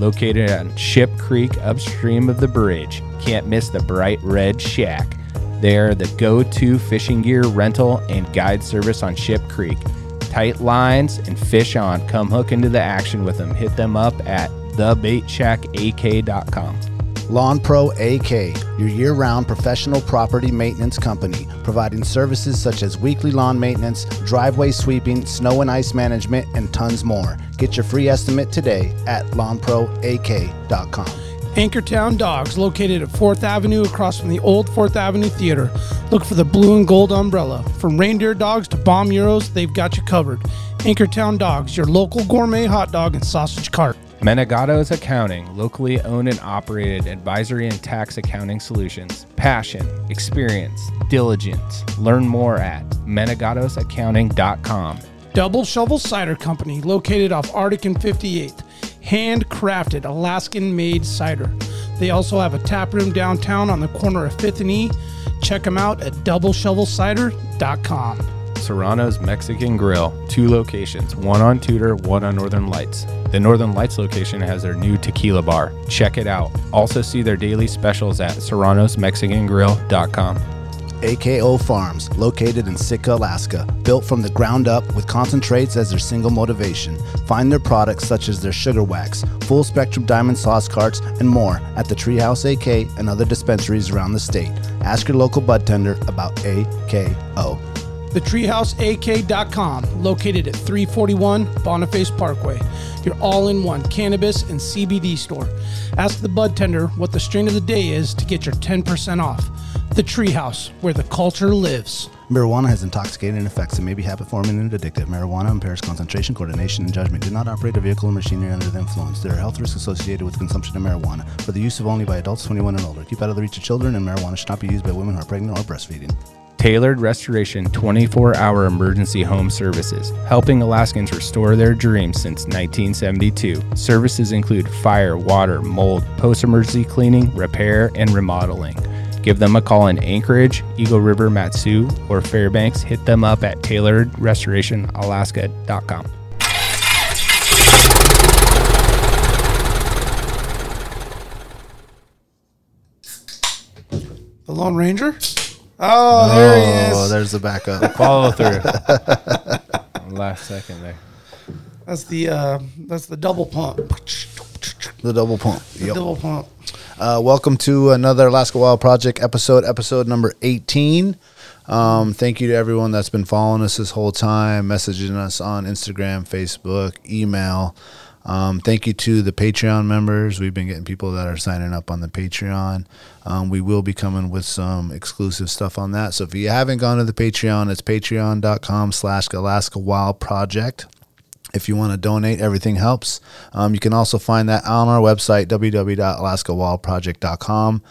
located on Ship Creek upstream of the bridge. Can't miss the bright red shack. They're the go to fishing gear rental and guide service on Ship Creek. Tight lines and fish on. Come hook into the action with them. Hit them up at thebaitshackak.com. Lawn Pro AK, your year round professional property maintenance company, providing services such as weekly lawn maintenance, driveway sweeping, snow and ice management, and tons more. Get your free estimate today at lawnproak.com. Anchortown Dogs, located at 4th Avenue across from the old 4th Avenue Theater. Look for the blue and gold umbrella. From reindeer dogs to bomb euros, they've got you covered. Anchortown Dogs, your local gourmet hot dog and sausage cart. Menegato's Accounting, locally owned and operated advisory and tax accounting solutions. Passion, experience, diligence. Learn more at menegatosaccounting.com. Double Shovel Cider Company, located off Arctic and 58th. Handcrafted Alaskan made cider. They also have a tap room downtown on the corner of 5th and E. Check them out at doubleshovelcider.com. Serrano's Mexican Grill, two locations, one on Tudor, one on Northern Lights. The Northern Lights location has their new tequila bar. Check it out. Also see their daily specials at serranosmexicangrill.com. AKO Farms, located in Sitka, Alaska, built from the ground up with concentrates as their single motivation. Find their products such as their sugar wax, full spectrum diamond sauce carts, and more at the Treehouse AK and other dispensaries around the state. Ask your local bud tender about AKO. TheTreehouseAK.com, located at 341 Boniface Parkway, your all in one cannabis and CBD store. Ask the bud tender what the strain of the day is to get your 10% off. The Treehouse, where the culture lives. Marijuana has intoxicating effects and may be habit forming and addictive. Marijuana impairs concentration, coordination, and judgment. Do not operate a vehicle or machinery under the influence. There are health risks associated with consumption of marijuana for the use of only by adults 21 and older. Keep out of the reach of children, and marijuana should not be used by women who are pregnant or breastfeeding. Tailored Restoration 24 hour emergency home services, helping Alaskans restore their dreams since 1972. Services include fire, water, mold, post emergency cleaning, repair, and remodeling. Give them a call in Anchorage, Eagle River, Matsu, or Fairbanks. Hit them up at tailoredrestorationalaska.com. The Lone Ranger? Oh, there he Oh, is. there's the backup. Follow through. Last second there. That's the uh, that's the double pump. the double pump. Yep. Double pump. Uh, welcome to another Alaska Wild Project episode, episode number 18. Um, thank you to everyone that's been following us this whole time, messaging us on Instagram, Facebook, email. Um, thank you to the Patreon members. We've been getting people that are signing up on the Patreon. Um, we will be coming with some exclusive stuff on that. So if you haven't gone to the Patreon, it's patreon.com slash Alaska Wild Project. If you want to donate, everything helps. Um, you can also find that on our website, www.alaskawildproject.com.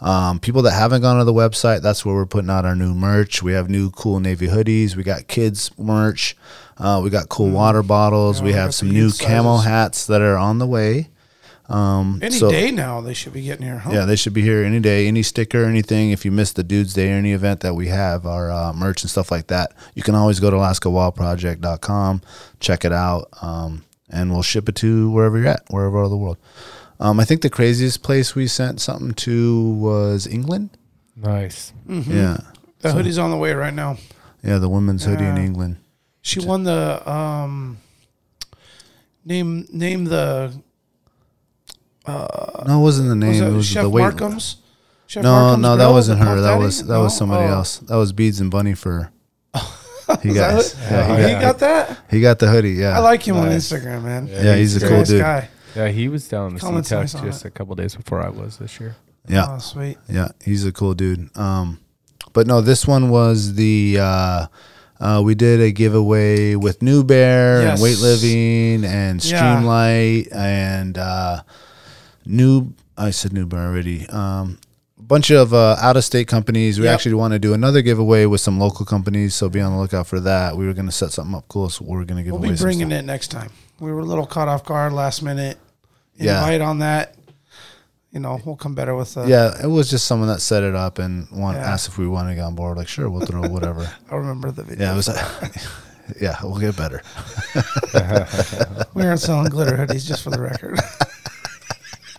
Um, people that haven't gone to the website, that's where we're putting out our new merch. We have new cool Navy hoodies. We got kids merch. Uh, we got cool water bottles. we we have some new youth camel hats that are on the way. Um, Any so- day now, they should be getting here. Huh? yeah, they should be here any day, any sticker, anything. If you missed the Dudes Day or any event that we have, our uh, merch and stuff like that, you can always go to AlaskaWildProject.com, check it out, um, and we'll ship it to wherever you're at, wherever in the world. Um, I think the craziest place we sent something to was England. Nice. Yeah, The hoodie's on the way right now. yeah, the women's hoodie in England. She won the um name name the No, it wasn't the name. was it that was Chef the weight. Markham's. Chef No, Markham's no, that wasn't her. That was that was somebody Oh. else. That was Beads and Bunny for. He got, that yeah, he he got, got that. he got the hoodie. Yeah, I like him on Instagram, man. Yeah, he's a cool dude. guy. Yeah, he was down in the Comments SeaTac nice on just it. a couple days before I was this year. Yeah, Oh, sweet. Yeah, he's a cool dude. Um, but no, this one was the uh, uh, we did a giveaway with New Bear Yes. and Weight Living and Yeah. Streamlight and uh, New I said Newburn already. Um, a bunch of uh, out of state companies. We Yep. actually want to do another giveaway with some local companies, so be on the lookout for that. We were going to set something up cool, so we're going to give We'll away be some bringing stuff. it next time. We were a little caught off guard last minute. Yeah. Invite on that. You know, we'll come better with. Uh, Yeah, it was just someone that set it up and want, Yeah. asked if we wanted to get on board. Like, sure, we'll throw whatever. I remember the video. yeah, it was. yeah, we'll get better. we aren't selling glitter hoodies, just for the record.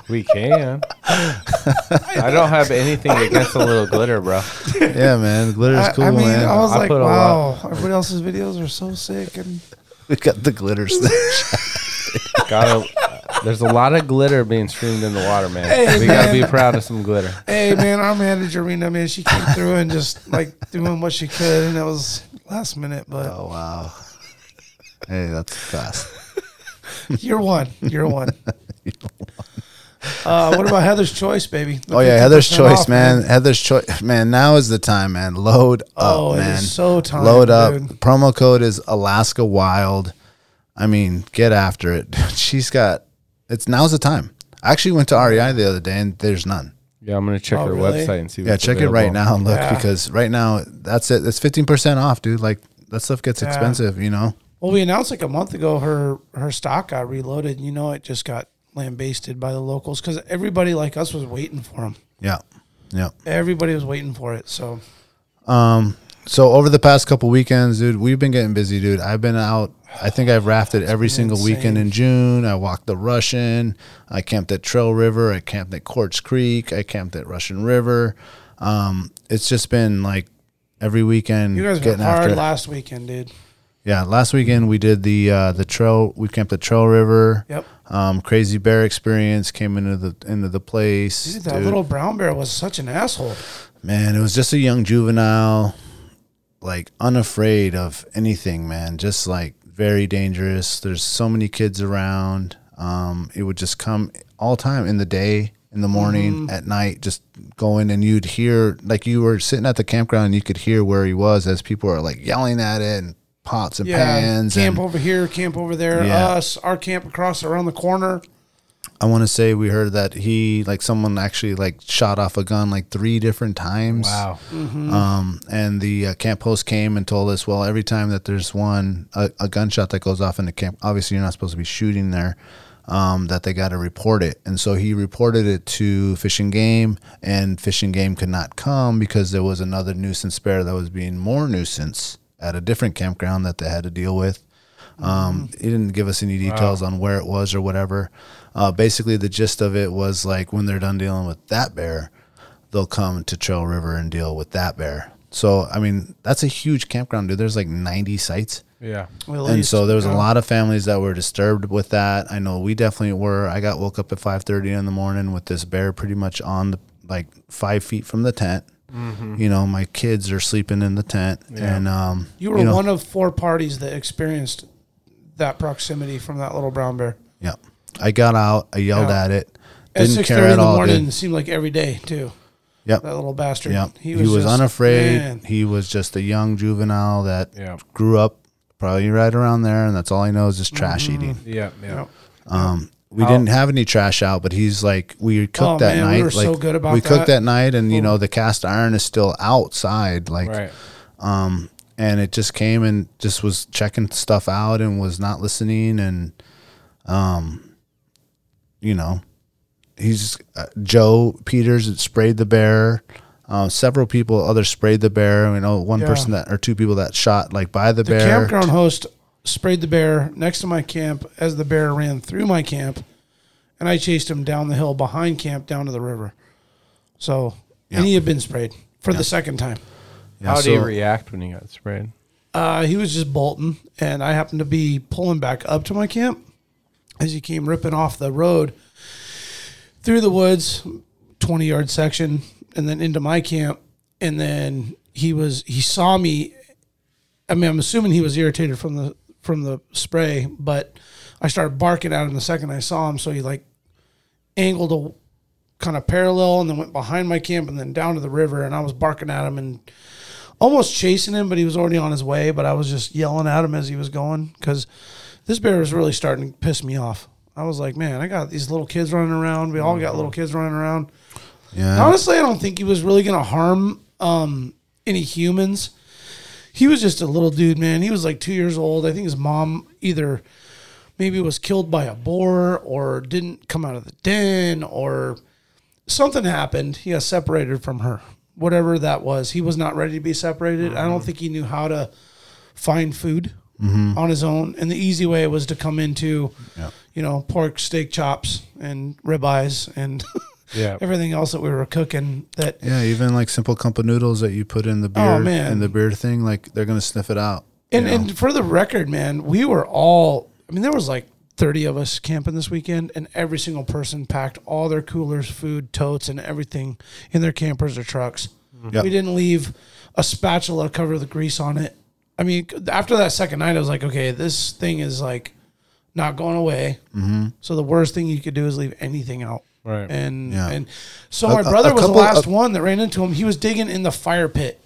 We can. I don't have anything against a little glitter, bro. yeah, man, glitter I, cool, I mean, man. I was I like, wow, everybody else's videos are so sick, and we got the glitter stick. Got there's a lot of glitter being streamed in the water, man. Hey, we gotta be proud of some glitter. hey, man, our manager, Rena, man, she came through and just like doing what she could, and it was last minute, but oh wow. Hey, that's fast. you're one, you're one. Uh, what about Heather's Choice, baby? The Oh yeah, Heather's choice, off, man. Heather's choice, man. Now is the time, man. Load up, Oh, it is man. so time, Load up. dude. Promo code is Alaska Wild. I mean, get after it. She's got. It's now's the time. I actually went to REI the other day and there's none. Yeah, I'm gonna check Oh, their really? website and see. Yeah, what's check it right now and look Yeah. because right now that's it. It's fifteen percent off, dude. Like that stuff gets Yeah. expensive, you know. Well, we announced like a month ago her her stock got reloaded. and You know, it just got lambasted by the locals because everybody like us was waiting for them. Yeah, yeah. Everybody was waiting for it. So Um, so over the past couple weekends, dude, we've been getting busy, dude. I've been out. I think I've rafted every single weekend in June. I walked the Russian. I camped at Trail River. I camped at Quartz Creek. I camped at Russian River. Um, it's just been like every weekend you guys were hard last weekend, dude. Yeah, last weekend we did the uh, the trail. We camped the Trail River. Yep. Um, crazy bear experience came into the into the place. Dude, that dude. little brown bear was such an asshole. Man, it was just a young juvenile, like unafraid of anything, man. Just like very dangerous. There's so many kids around. Um, it would just come all time in the day, in the morning, at night, just going and you'd hear like you were sitting at the campground and you could hear where he was as people are like yelling at it and pots and Yeah, pans. camp and over here, camp over there. Yeah. Us, our camp across around the corner. I want to say we heard that he like someone actually like shot off a gun like three different times. Wow. Um, and the uh, camp host came and told us, well, every time that there's one a, a gunshot that goes off in the camp, obviously you're not supposed to be shooting there. Um, that they got to report it, and so he reported it to Fish and Game, and Fish and Game could not come because there was another nuisance bear that was being more nuisance at a different campground that they had to deal with. Um, He didn't give us any details on where it was or whatever. Uh, basically, the gist of it was like when they're done dealing with that bear, they'll come to Trail River and deal with that bear. So, I mean, that's a huge campground, dude. There's like 90 sites. Yeah. Well, And least, so there was a lot of families that were disturbed with that. I know we definitely were. I got woke up at 5:30 in the morning with this bear pretty much on the like five feet from the tent. Mm-hmm. You know, my kids are sleeping in the tent, and um, You were know, one of four parties that experienced that proximity from that little brown bear. Yeah, I got out. I yelled Yeah. at it. Didn't six care thirty at in the all. morning, dude. it seemed like every day too. Yep. That little bastard. Yep. He He was, was, just- unafraid. man. He was just a young juvenile that Yeah. grew up probably right around there, and that's all he knows is trash Mm-hmm. eating. Yeah. Yeah. Yep. Um, we How- didn't have any trash out, but he's like, we cooked Oh, that man, we night. were like, so good about we cooked that. that night, and you know the cast iron is still outside, like, Right. um, and it just came and just was checking stuff out and was not listening, and um, you know, he's uh, Joe Peters sprayed the bear. Uh, several people, others sprayed the bear. You know, one Yeah. person that or two people that shot like by the, The bear. campground host sprayed the bear next to my camp as the bear ran through my camp, and I chased him down the hill behind camp down to the river. So, and he had been sprayed for the second time. Yeah, How did he react when he got sprayed? Uh, he was just bolting, and I happened to be pulling back up to my camp as he came ripping off the road through the woods, twenty yard section, and then into my camp. And then he was he saw me. I mean, I'm assuming he was irritated from the from the spray, but I started barking at him the second I saw him. So he like angled a kind of parallel and then went behind my camp and then down to the river. And I was barking at him and almost chasing him, but he was already on his way. But I was just yelling at him as he was going because this bear was really starting to piss me off. I was like, man, I got these little kids running around. We all got little kids running around. Yeah. Honestly, I don't think he was really going to harm um, any humans. He was just a little dude, man. He was like two years old. I think his mom either maybe was killed by a boar or didn't come out of the den or something happened. He got separated from her. Whatever that was, he was not ready to be separated. I don't mm-hmm. think he knew how to find food mm-hmm. on his own. And the easy way was to come into, Yeah. you know, pork, steak chops, and ribeyes, and Yeah. everything else that we were cooking. That Yeah, even like simple cup of noodles that you put in the beer Oh, man. in the beer thing, like they're gonna sniff it out. And you know? and for the record, man, we were all. I mean, there was like thirty of us camping this weekend, and every single person packed all their coolers, food, totes, and everything in their campers or trucks. Yep. We didn't leave a spatula to cover the grease on it. I mean, after that second night, I was like, okay, this thing is like not going away. Mm-hmm. So the worst thing you could do is leave anything out. Right. And Yeah. and so A- my brother a was the couple- last a- one that ran into him. He was digging in the fire pit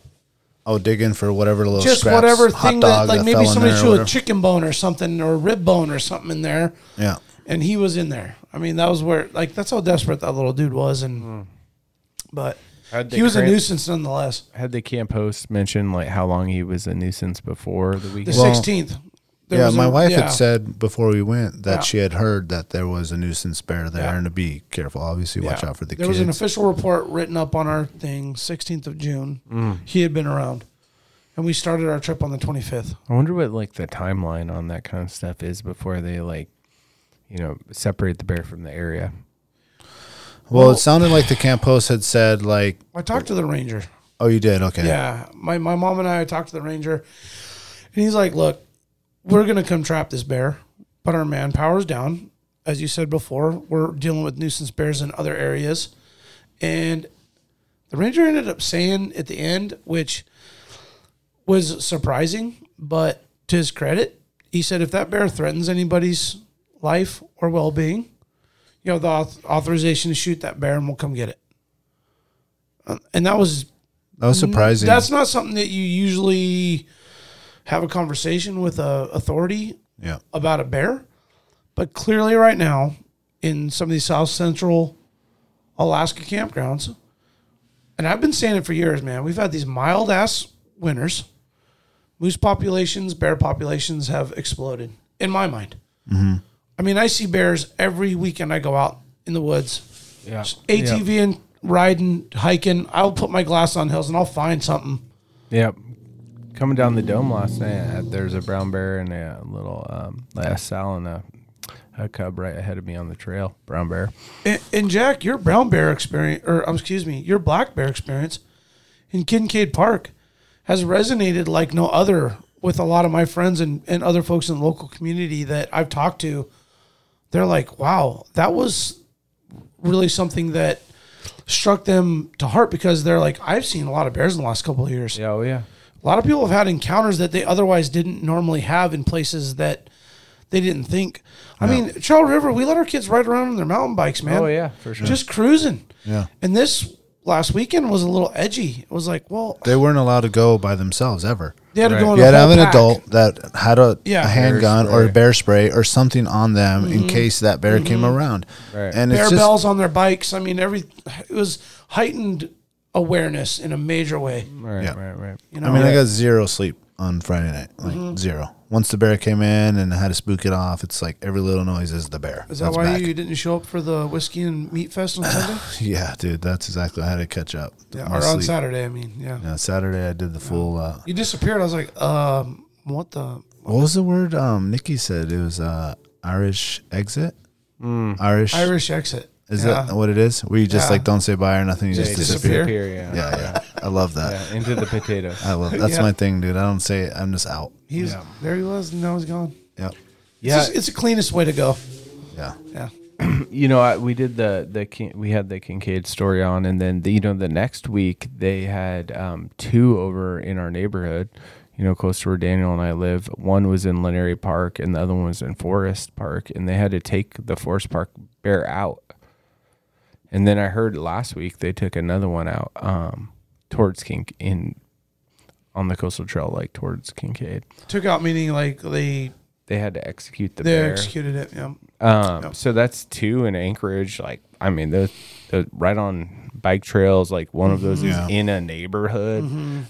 oh, dig in for whatever little just scraps, whatever hot thing that dog like maybe fell in somebody there or threw a whatever. chicken bone or something or a rib bone or something in there Yeah, and he was in there i mean that was where like that's how desperate that little dude was and hmm. but How'd they he was a cramp- nuisance nonetheless Had the camp host mention like how long he was a nuisance before the the weekend? Well, 16th there yeah. was My a- wife yeah. had said before we went that Yeah. she had heard that there was a nuisance bear there, Yeah. and to be careful. Obviously, watch Yeah. out for the there kids. was an official report written up on our thing 16th of june Mm. he had been around and we started our trip on the 25th I wonder what like the timeline on that kind of stuff is before they like, you know, separate the bear from the area. well, well- it sounded like the camp host had said like, i talked to the ranger "Oh, you did? Okay, Yeah, my, my mom and I talked to the ranger, and he's like, "Look, we're gonna come trap this bear, but our manpower's down. As you said before, we're dealing with nuisance bears in other areas." And the ranger ended up saying at the end, which was surprising, but to his credit, he said, "If that bear threatens anybody's life or well-being, you have the authorization to shoot that bear, and we'll come get it." Uh, And that was that was surprising. that's not something that you usually have a conversation with a authority yeah, about a bear. But clearly, right now, in some of these South Central Alaska campgrounds, and I've been saying it for years, man, we've had these mild ass winters. Moose populations, bear populations have exploded, in my mind. Mm-hmm. I mean, I see bears every weekend I go out in the woods. Yeah. ATV and riding, hiking. I'll put my glass on hills and I'll find something. Yep. Coming down the dome last night, there's a brown bear and a little um, a sow and a, a cub right ahead of me on the trail. Brown bear. And, and Jack, your brown bear experience, or um, excuse me, your black bear experience in Kincaid Park has resonated like no other with a lot of my friends and, and other folks in the local community that I've talked to. They're like, wow, that was really something that struck them to heart because they're like, I've seen a lot of bears in the last couple of years. Yeah, oh yeah. A lot of people have had encounters that they otherwise didn't normally have in places that they didn't think. I mean, Trail River, we let our kids ride around on their mountain bikes, man. Oh yeah, for sure. Just cruising. yeah. And this last weekend was a little edgy. It was like, well, They weren't allowed to go by themselves ever. they had to go in You had to have whole an pack. adult that had a, Yeah. a handgun or a bear spray or something on them in mm-hmm. case that bear came mm-hmm. around. Right. And bear it's just, bells on their bikes. I mean, every it was heightened awareness in a major way. right, Yeah. right, right. You know, I mean, I got zero sleep on Friday night, like zero. Once the bear came in and I had to spook it off, it's like every little noise is the bear. is that That's why back. you didn't show up for the whiskey and meat fest on Sunday? Yeah, dude, that's exactly. I had to catch up. yeah, My or on sleep. Saturday. I mean, yeah. Yeah, Saturday I did the full. Uh, You disappeared. I was like, um, what the? what was the word? Um, Nikki said it was uh, Irish exit. Irish. Irish exit. Is Yeah. that what it is? Where you just Yeah. like don't say bye or nothing. You just, Just disappear. disappear. yeah. Yeah, yeah. I love that. Yeah, into the potatoes. I love that's Yeah. my thing, dude. I don't say it. I'm just out. He's Yeah. there. He was. And now he's gone. Yep. Yeah, It's, just, it's the cleanest way to go. Yeah. Yeah. you know, I, we did the the Kin- we had the Kincaid story on, and then the, you know the next week they had um, two over in our neighborhood. You know, close to where Daniel and I live. One was in Lyn Ary Park, and the other one was in Forest Park, and they had to take the Forest Park bear out. And then I heard last week they took another one out um, towards Kink in on the coastal trail, like towards Kincaid. Took out meaning like they They had to execute the bear. they bear. executed it. Yeah. Um, so that's two in Anchorage. Like, I mean, those, those right on bike trails. Like one of those Yeah. is in a neighborhood,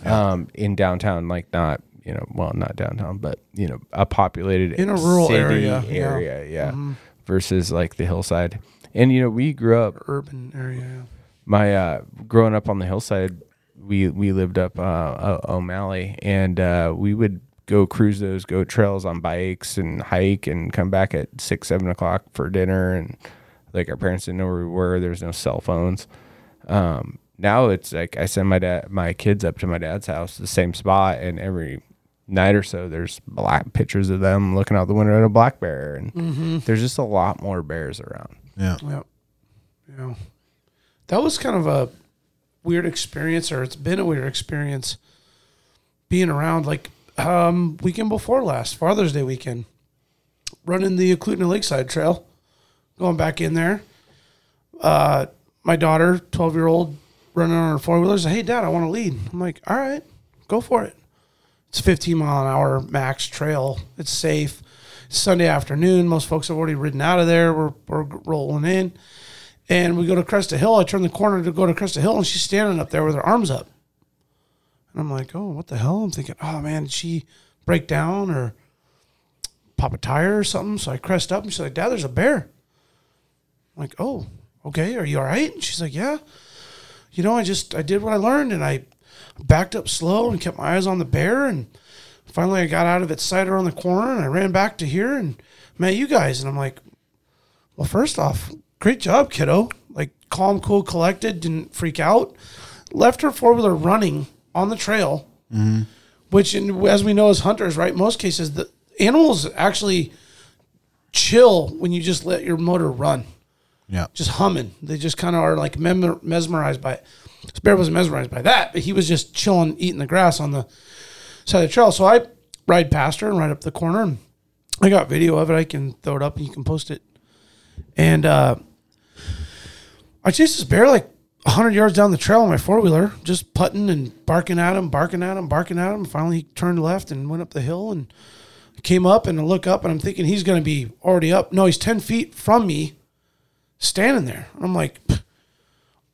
um, in downtown. Like not, you know, well, not downtown, but you know, a populated In a rural city area, yeah. area, yeah, versus like the hillside. And you know, we grew up Urban area. my uh growing up on the hillside we we lived up uh o'malley and uh we would go cruise those goat trails on bikes and hike and come back at six seven o'clock for dinner. And like our parents didn't know where we were. There's no cell phones. Um now it's like i send my dad my kids up to my dad's house the same spot and every night or so there's black pictures of them looking out the window at a black bear. And there's just a lot more bears around Yeah. Yep. Yeah. That was kind of a weird experience, or it's been a weird experience being around like um weekend before last, Father's Day weekend. Running the Eklutna Lakeside Trail, going back in there. Uh my daughter, twelve year old, running on her four wheeler, said, Hey dad, I want to lead. I'm like, All right, go for it. It's 15 mile an hour max trail. It's safe. Sunday afternoon. Most folks have already ridden out of there. We're, we're rolling in. And we go to Cresta Hill. I turn the corner to go to Cresta Hill, and she's standing up there with her arms up. And I'm like, oh, what the hell? I'm thinking, oh, man, did she break down or pop a tire or something? So I crest up, and she's like, Dad, there's a bear. I'm like, oh, okay. Are you all right? And she's like, yeah. You know, I just, I did what I learned, and I backed up slow and kept my eyes on the bear. And finally, I got out of its sight around the corner, and I ran back to here and met you guys. And I'm like, well, first off, great job, kiddo. Like calm, cool, collected, didn't freak out. Left her four wheeler running on the trail, mm-hmm. which, in, as we know as hunters, right, most cases the animals actually chill when you just let your motor run, Yeah. just humming. They just kind of are like mesmerized by it. Bear wasn't mesmerized by that, but he was just chilling, eating the grass on the side of the trail. So I ride past her and ride up the corner, I got video of it. I can throw it up and you can post it. And uh, I chased this bear like 100 yards down the trail on my four wheeler, just putting and barking at him, barking at him, barking at him. Finally, he turned left and went up the hill and came up and I look up and I'm thinking he's going to be already up. No, he's 10 feet from me, standing there. I'm like, "Pff."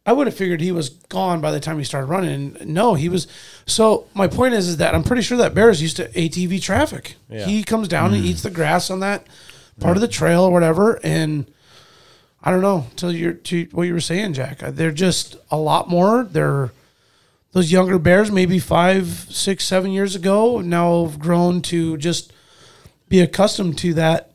I would have figured he was gone by the time he started running. No, he was. So my point is, is that I'm pretty sure that bear is used to ATV traffic. He comes down and eats the grass on that part of the trail or whatever, and I don't know. Till you're to what you were saying, Jack. Uh, They're just a lot more. They're those younger bears, maybe five, six, seven years ago, now have grown to just be accustomed to that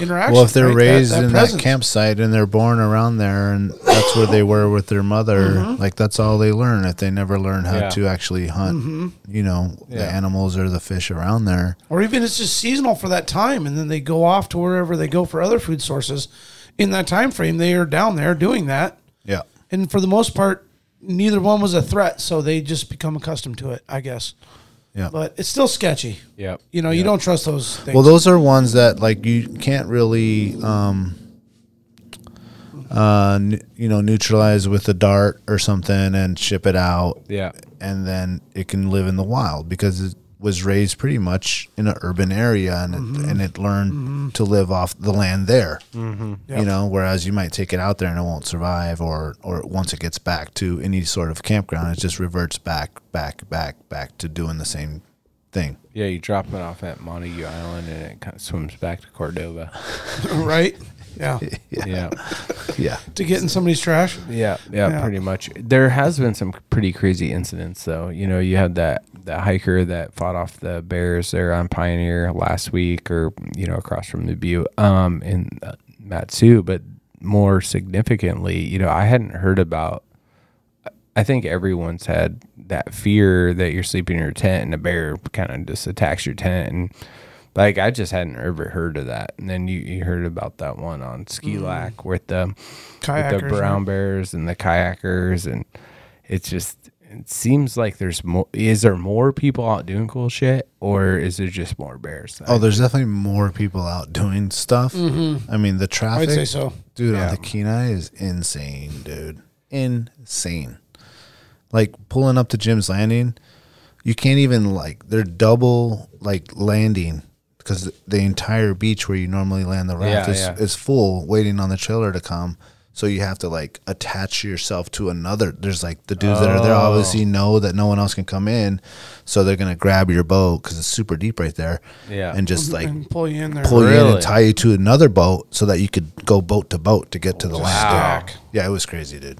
interaction. Well, if they're right? Raised that in presence. that campsite and they're born around there, and that's where they were with their mother, Mm-hmm. like that's all they learn. If they never learn how Yeah. to actually hunt, Mm-hmm. you know, the animals or the fish around there. or even it's just seasonal for that time and then they go off to wherever they go for other food sources in that time frame they are down there doing that Yeah. and for the most part neither one was a threat so they just become accustomed to it i guess Yeah. but it's still sketchy. Yep you know you don't trust those things. Well, those are ones that like you can't really, um, uh, n- you know, neutralize with a dart or something and ship it out, yeah. And then it can live in the wild because it was raised pretty much in an urban area and it, and it learned to live off the land there. Mm-hmm. Yep. You know, whereas you might take it out there and it won't survive, or or once it gets back to any sort of campground, it just reverts back, back, back, back to doing the same thing. yeah you drop it off at montague island and it kind of swims back to cordova right yeah yeah Yeah. to get in somebody's trash Yeah, yeah, Yeah. pretty much. There has been some pretty crazy incidents, though. You know, you had that that hiker that fought off the bears there on Pioneer last week, or you know, across from the Butte, um, in uh, Matsu. But more significantly, you know, I hadn't heard about. I think everyone's had that fear that you're sleeping in your tent and a bear kind of just attacks your tent and. Like I just hadn't ever heard of that, and then you, you heard about that one on Skilak mm. with the with the brown right? bears and the kayakers and it's just it seems like there's more is there more people out doing cool shit or is there just more bears Oh, there's definitely more people out doing stuff. Mm-hmm. I mean, the traffic, i'd say so dude, Yeah. on the Kenai is insane, dude. Insane. Like pulling up to Jim's Landing, you can't even like they're double like landing because the entire beach where you normally land the raft Yeah, is, yeah. is full, waiting on the trailer to come. So you have to like attach yourself to another. There's like the dudes that are there Oh. obviously know that no one else can come in, so they're gonna grab your boat because it's super deep right there. Yeah. and just like and pull you in there. pull you in and tie you to another boat so that you could go boat to boat to get to the land. stack. Yeah, it was crazy, dude.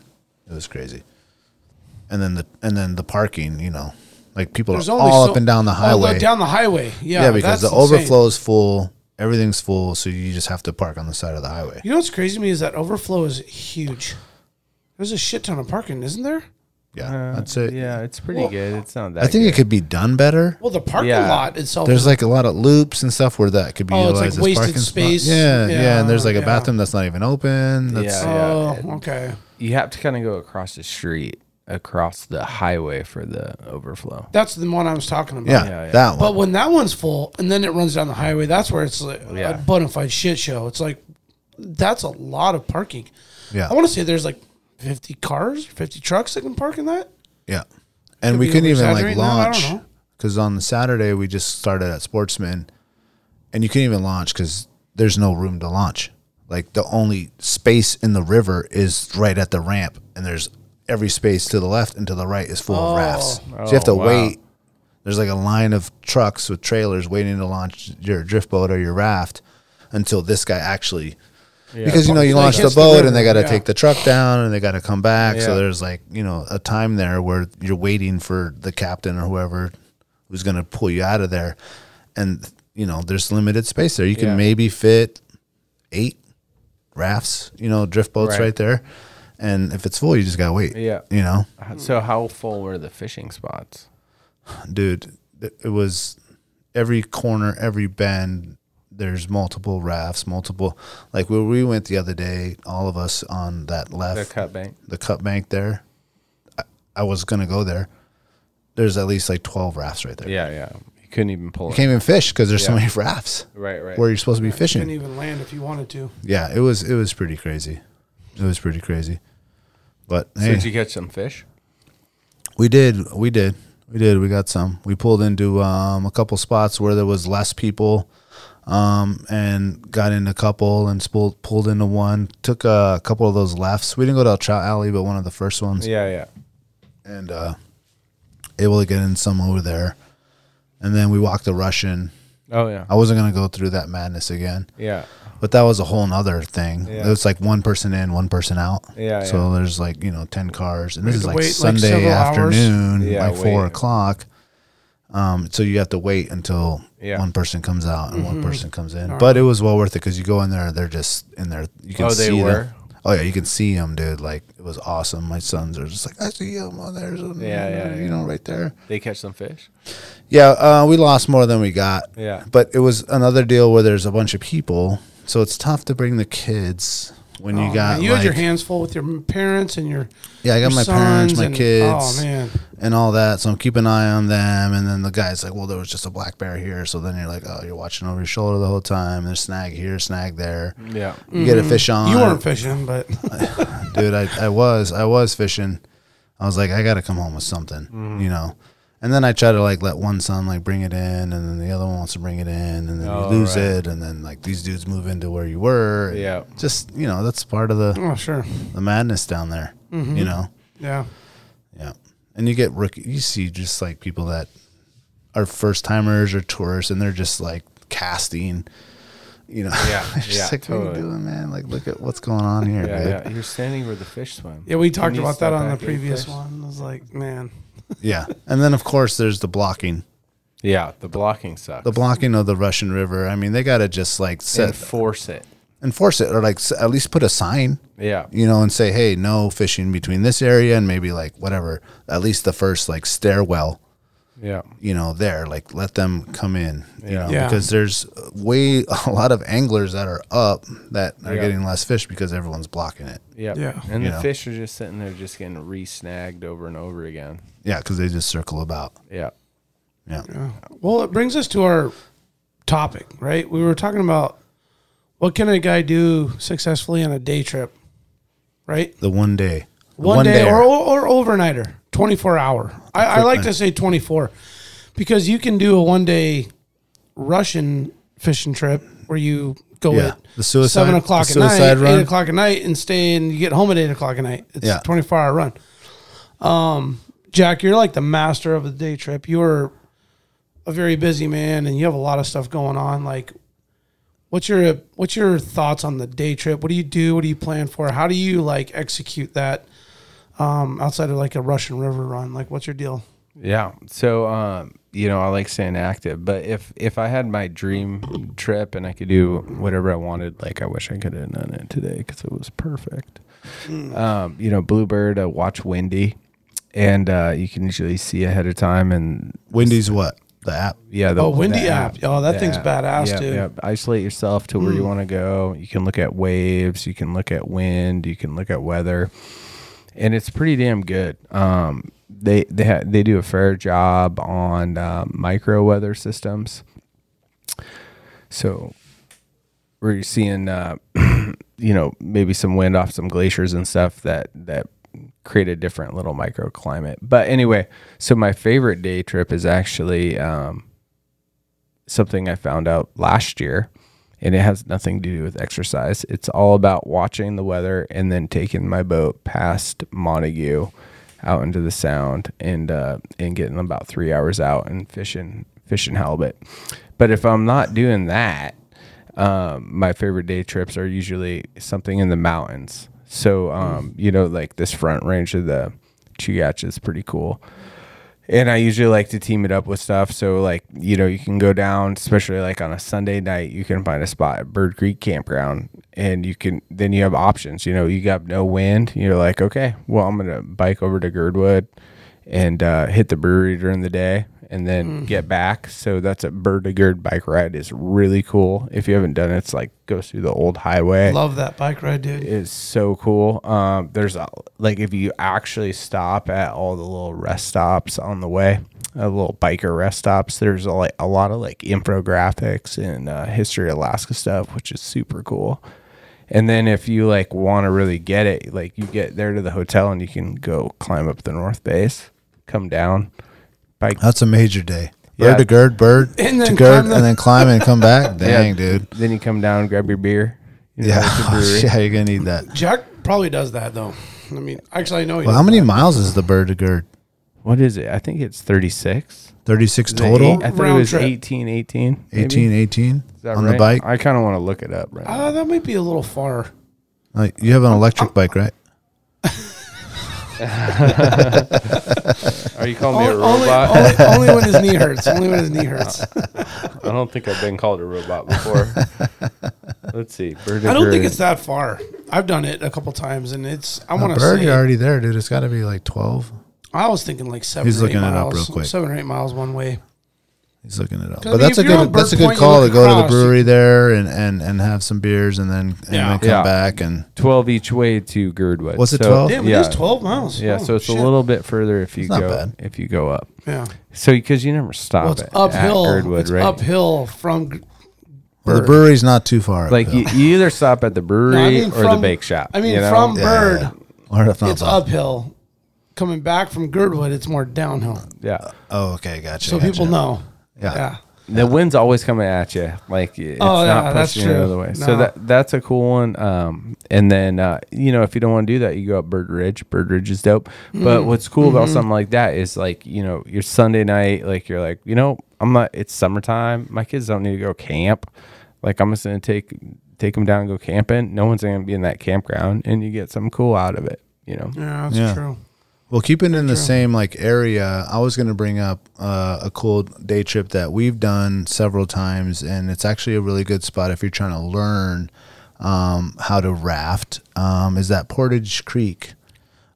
It was crazy. And then the and then the parking, you know, like people There's are all so- up and down the Oh, highway. down the highway. Yeah, yeah, because the that's insane. overflow is full, everything's full, so you just have to park on the side of the highway. You know what's crazy to me is that overflow is huge. There's a shit ton of parking, isn't there? Yeah, Uh, that's it. Yeah, it's pretty Well, good. It's not that. I think good. it could be done better. Well, the parking Yeah. lot itself. There's like a lot of loops and stuff where that could be Oh, it's like as wasted parking spot. space. Yeah, yeah, Yeah, and there's like a yeah. bathroom that's not even open. That's, Yeah. oh, yeah. okay. you have to kind of go across the street, across the highway for the overflow. That's the one I was talking about. yeah, Yeah, yeah. that one. But when that one's full and then it runs down the highway, that's where it's like Yeah. a bona fide shit show. It's like that's a lot of parking. yeah, I want to say there's like 50 cars, 50 trucks that can park in that. Yeah, and Could we couldn't even like over-exaggerating that, I don't launch because on the Saturday we just started at Sportsman, and you couldn't even launch because there's no room to launch. Like the only space in the river is right at the ramp, and there's every space to the left and to the right is full of rafts. So you have to Oh, wow. wait. There's like a line of trucks with trailers waiting to launch your drift boat or your raft until this guy actually because you know you Like launch the hits the boat river, and they got to yeah. take the truck down and they got to come back. So Yeah. there's like you know a time there where you're waiting for the captain or whoever who's going to pull you out of there, and you know there's limited space there. You can Yeah. maybe fit eight rafts, you know, drift boats right, Right. there, and if it's full, you just gotta wait. Yeah. you know, So how full were the fishing spots? dude, it it was every corner, every bend. There's multiple rafts, multiple like where we went the other day. All of us on that left The cut bank. the cut bank there. I, I was gonna go there. There's at least like twelve rafts right there. Yeah, yeah. You couldn't even pull You it. can't even fish because there's so many rafts Right, right. where you're supposed to be fishing. You Couldn't even land if you wanted to. Yeah, it was it was pretty crazy. It was pretty crazy. But So hey, did you catch some fish? we did, we did, we did. We got some. We pulled into um, a couple spots where there was less people, um, and got in a couple and pulled pulled into one. Took a couple of those lefts. We didn't go to El Trout Alley, but one of the first ones. Yeah, yeah. and uh, able to get in some over there. And then we walked the Russian. Oh yeah. I wasn't gonna go through that madness again, Yeah. But that was a whole nother thing. Yeah. It was like one person in, one person out. Yeah, So there's like you know ten cars, and this is like wait, like, Sunday afternoon, Yeah, like four wait. o'clock. Um, so you have to wait until Yeah. one person comes out and Mm-hmm. one person comes in. But it was well worth it because you go in there, they're just in there. You can Oh, they see were? them. Oh yeah, you can see them, dude. Like it was awesome. My sons are just like, I see them. Oh, there's, a, Yeah, yeah, you yeah. know, right there. They catch some fish. Yeah, uh, we lost more than we got. Yeah. But it was another deal where there's a bunch of people, so it's tough to bring the kids when you Oh, got man, you like, had your hands full with your parents and your yeah, I got my parents, my and- kids, Oh man, and all that. So I'm keeping an eye on them. And then the guy's like, "Well, there was just a black bear here." So then you're like, "Oh, you're watching over your shoulder the whole time. There's snag here, snag there. Yeah. You get a fish on." Mm-hmm. you weren't fishing, but dude. I, I was I was fishing. I was like, I got to come home with something, Mm-hmm. you know. And then I try to like let one son like bring it in, and then the other one wants to bring it in, and then Oh, you lose right. it, and then like these dudes move into where you were. Yeah. just you know that's part of the oh sure, the madness down there. Mm-hmm. You know, yeah. yeah. And you get rookie. You see just like people that are first timers or tourists, and they're just like casting. You know, Yeah, It's just yeah, like, what are you doing, man? Like, look at what's going on here, Yeah, yeah. You're standing where the fish swim. Yeah, we talked about that on the back and eat previous fish? one. I was like, man, Yeah. And then of course there's the blocking. Yeah, the blocking sucks. The blocking of the Russian River. I mean, they got to just like set Enforce it. enforce it or like s- at least put a sign, Yeah. you know, and say, "Hey, no fishing between this area and maybe like whatever, at least the first like stairwell, Yeah. you know, there, like let them come in, you Yeah. know, Yeah. because there's way a lot of anglers that are up that are Yeah. getting less fish because everyone's blocking it. Yeah. Yeah. And You the know. fish are just sitting there just getting re-snagged over and over again. Yeah, cuz they just circle about. Yeah. Yeah. Yeah. Well, it brings us to our topic, right? We were talking about what can a guy do successfully on a day trip, right? The one day. The One, day dayer. or, or overnighter, 24 hour. I, I like to say 24 because you can do a one day Russian fishing trip where you go Yeah. at The suicide- seven o'clock the at night, run? eight o'clock at night, and stay and you get home at eight o'clock at night. It's Yeah. a twenty four hour run. Um, Jack, you're like the master of the day trip. You're a very busy man, and you have a lot of stuff going on. Like, what's your what's your thoughts on the day trip? What do you do? What do you plan for? How do you like execute that um, outside of like a Russian River run? Like, what's your deal? Yeah. So, um, you know, I like staying active, but if if I had my dream trip and I could do whatever I wanted, like I wish I could have done it today because it was perfect. Um, you know, Bluebird, I watch Windy, and uh, you can usually see ahead of time. And Windy's what? The app. yeah, the Oh, Windy the app. Oh, that the thing's badass, yeah, dude. Yeah. Isolate yourself to where you want to go. You can look at waves. You can look at wind. You can look at weather, and it's pretty damn good. Um, they they ha- they do a fair job on um, micro weather systems. So where you're seeing, uh, you know, maybe some wind off some glaciers and stuff that that create a different little microclimate. But anyway, so my favorite day trip is actually um, something I found out last year, and it has nothing to do with exercise. It's all about watching the weather and then taking my boat past Montague out into the Sound and uh, and getting about three hours out and fishing fishing halibut. But if I'm not doing that, um, my favorite day trips are usually something in the mountains. So, um, you know, like this front range of the Chugach is pretty cool. And I usually like to team it up with stuff. So, like, you know, you can go down, especially like on a Sunday night, you can find a spot at Bird Creek Campground and you can, then you have options. You know, you got no wind. You're like, okay, well, I'm going to bike over to Girdwood and uh, hit the brewery during the day and then get back. So that's a gird bike ride is really cool. If you haven't done it, it's like goes through the old highway. Love that bike ride, dude. It's so cool. Um, there's a, like if you actually stop at all the little rest stops on the way, uh, little biker rest stops. There's a, like a lot of like infographics and uh, history of Alaska stuff, which is super cool. And then if you like want to really get it, like you get there to the hotel and you can go climb up the north base, come down, bike That's a major day. Bird Yeah. to gird, bird And to then gird, climb the- and then climb and come back. Dang, Yeah. dude. Then you come down, grab your beer. you know, Yeah, at the brewery. yeah, you're gonna need that. Jack probably does that though. I mean, actually, I know he. Well, does how many that. miles is the bird to gird? What is it? I think it's 36. Thirty-six Is it total. eight? I thought it Round was trip. 18, 18. maybe? 18, 18 Is that on right? the bike. I kind of want to look it up right now. Uh, that might be a little far. Uh, you have an electric bike, right? Are you calling me a Only, only, robot? only, only when his knee hurts. Only when his knee hurts. I don't think I've been called a robot before. Let's see. Bird I don't think it's that far. I've done it a couple times, and it's. I want to bird, say. you're already there, dude. It's got to be like twelve. I was thinking like seven. He's or eight looking it up miles, real quick. Seven or eight miles one way. He's looking it up. 'Cause, I But mean, that's a if you're on good that's a good Point, call to look go to the across, brewery there and, and, and have some beers and then and Yeah. then come Yeah. back and 12 each way to Girdwood. What's it, 12? Damn, yeah. it is twelve miles. Yeah, Oh, so it's shit. a little bit further if you It's not go bad. if you go up. Yeah. So because you never stop Well, it's at, uphill. at Girdwood, it's right? uphill from. G- well, the Bird. brewery's not too far. Like you, uphill. you either stop at the brewery No, I mean or from- the bake shop. I mean, you know? from Yeah, Bird, yeah, yeah. Or if not it's far. uphill. Coming back from Girdwood, it's more downhill. yeah. Oh, okay, gotcha. So gotcha. people know. Yeah. Yeah. The wind's always coming at you, like it's Oh, yeah, not that's pushing you the other way. So that that's a cool one. Um, and then uh, you know if you don't want to do that, you go up Bird Ridge. Bird Ridge is dope. But Mm-hmm. what's cool about something like that is like you know your Sunday night, like you're like you know I'm not. It's summertime. My kids don't need to go camp. Like I'm just gonna take take them down and go camping. No one's gonna be in that campground, and you get something cool out of it. You know. Yeah, that's Yeah. true. Well, keeping in the same like area, I was going to bring up uh, a cool day trip that we've done several times, and it's actually a really good spot if you're trying to learn um, how to raft. Um, is that Portage Creek?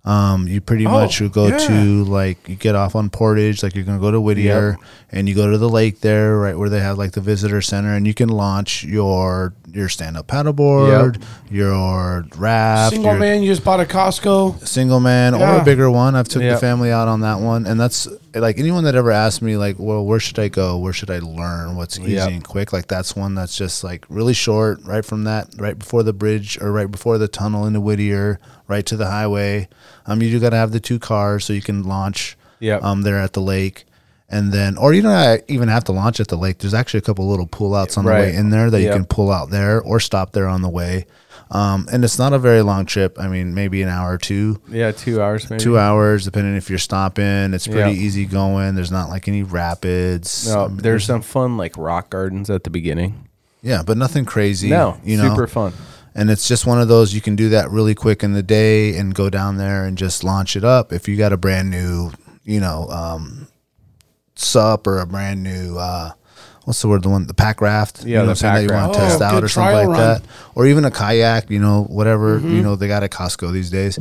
Um, you pretty Oh, much would go yeah. to like you get off on Portage, like you're gonna go to Whittier, and you go to the lake there, right where they have like the visitor center, and you can launch your your stand up paddleboard, your raft, Single your, man, you just bought a Costco. single man or a bigger one. I've took Yeah. the family out on that one, and that's like anyone that ever asked me like, well, where should I go? Where should I learn? What's easy Yep. and quick? Like that's one that's just like really short, right from that, right before the bridge or right before the tunnel into Whittier, right to the highway. Um, you do got to have the two cars so you can launch. Yep. Um, there at the lake. and then or you don't even have to launch at the lake. There's actually a couple little pull outs on the Right. way in there that you can pull out there or stop there on the way. Um, and it's not a very long trip. I mean, maybe an hour or two Yeah, two hours maybe. two hours, depending if you're stopping. It's pretty Yeah. easy going. There's not like any rapids. No, Um, there's some fun like rock gardens at the beginning. yeah, but nothing crazy. No, you know, super fun. and it's just one of those you can do that really quick in the day and go down there and just launch it up. If you got a brand new, you know, um, sup or a brand new. Uh, What's the word? The one, the pack raft. Yeah, you know the what I'm saying, pack that you want raft. to test Oh, out good or something trial like run. that, or even a kayak. You know, whatever you mm-hmm. know they got at Costco these days,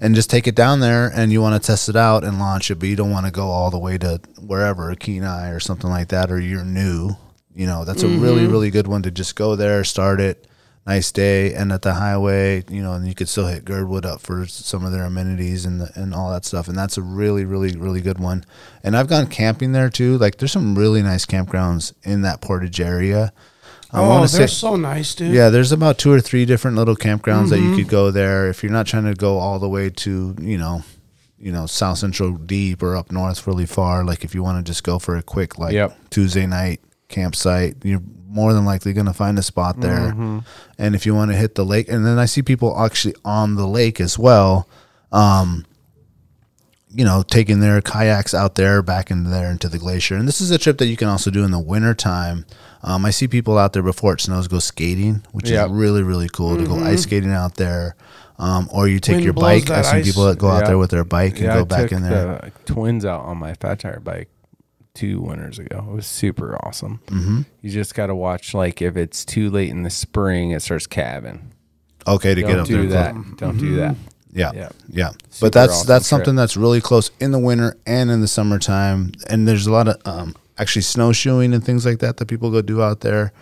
and just take it down there and you want to test it out and launch it, but you don't want to go all the way to wherever Kenai or something like that, or you're new. You know, that's a really mm-hmm. really good one to just go there, start it, nice day, and at the highway, you know, and you could still hit Girdwood up for some of their amenities and the, and all that stuff, and that's a really really really good one. And I've gone camping there too. Like, there's some really nice campgrounds in that Portage area. I oh, they're say- so nice, dude. yeah, there's about two or three different little campgrounds that Mm-hmm. you could go there if you're not trying to go all the way to you know, you know South Central deep or up north really far. Like if you want to just go for a quick like Yep. Tuesday night campsite, you're more than likely going to find a spot there. Mm-hmm. And if you want to hit the lake, and then I see people actually on the lake as well. Um, you know, taking their kayaks out there, back into there into the glacier. And this is a trip that you can also do in the wintertime. Um, I see people out there before it snows go skating, which Yep. is really, really cool to go ice skating out there. Um, or you take Wind your bike. I that see ice. people that go out there with their bike and yeah, go I back in there. the twins out on my fat tire bike two winters ago. It was super awesome. Mm-hmm. You just got to watch like if it's too late in the spring, it starts calving. Okay, to get Don't up do there. that. Don't do that. Yeah, Yeah. yeah. But that's awesome that's trip. something that's really close in the winter and in the summertime. And there's a lot of um, actually snowshoeing and things like that that people go do out there.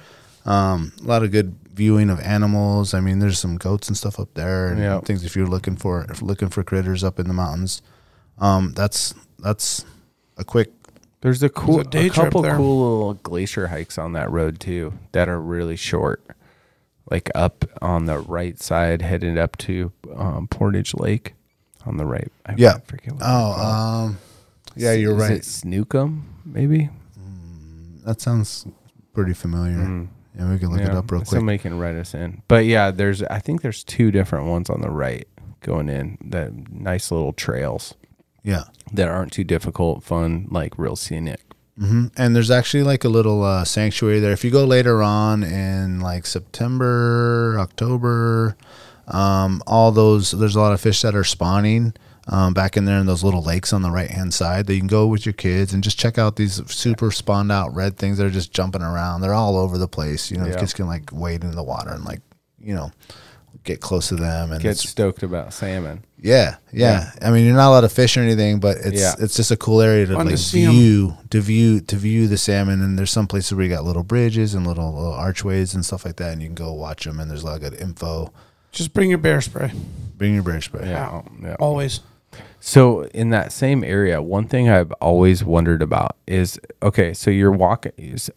Um, a lot of good viewing of animals. I mean, there's some goats and stuff up there and Yeah. things if you're looking for if looking for critters up in the mountains. Um, that's that's a quick. There's a cool, a day a couple cool little glacier hikes on that road too that are really short. Like up on the right side, headed up to um, Portage Lake on the right. I Yeah. forget what Oh, um, yeah, you're Is right. it Snookum, maybe? That sounds pretty familiar. Yeah, we can look it Mm. Up real quick. Somebody can write us in. But yeah, there's I think there's two different ones on the right going in. That nice little trails Yeah. that aren't too difficult, fun, like real scenic. hmm And there's actually like a little uh, sanctuary there. If you go later on in like September, October, um, all those there's a lot of fish that are spawning um, back in there in those little lakes on the right hand side. That you can go with your kids and just check out these super spawned out red things that are just jumping around. They're all over the place. You know, Yeah. kids can like wade in the water and like you know get close to them and Get stoked about salmon. yeah, yeah, I mean, you're not allowed to fish or anything, but it's Yeah. it's just a cool area to Fun like see 'em. view to view to view the salmon. And there's some places where you got little bridges and little, little archways and stuff like that, and you can go watch them. And there's a lot of good info. Just bring your bear spray. Bring your bear spray. Yeah. yeah. Always. So in that same area, one thing I've always wondered about is okay. So you're walk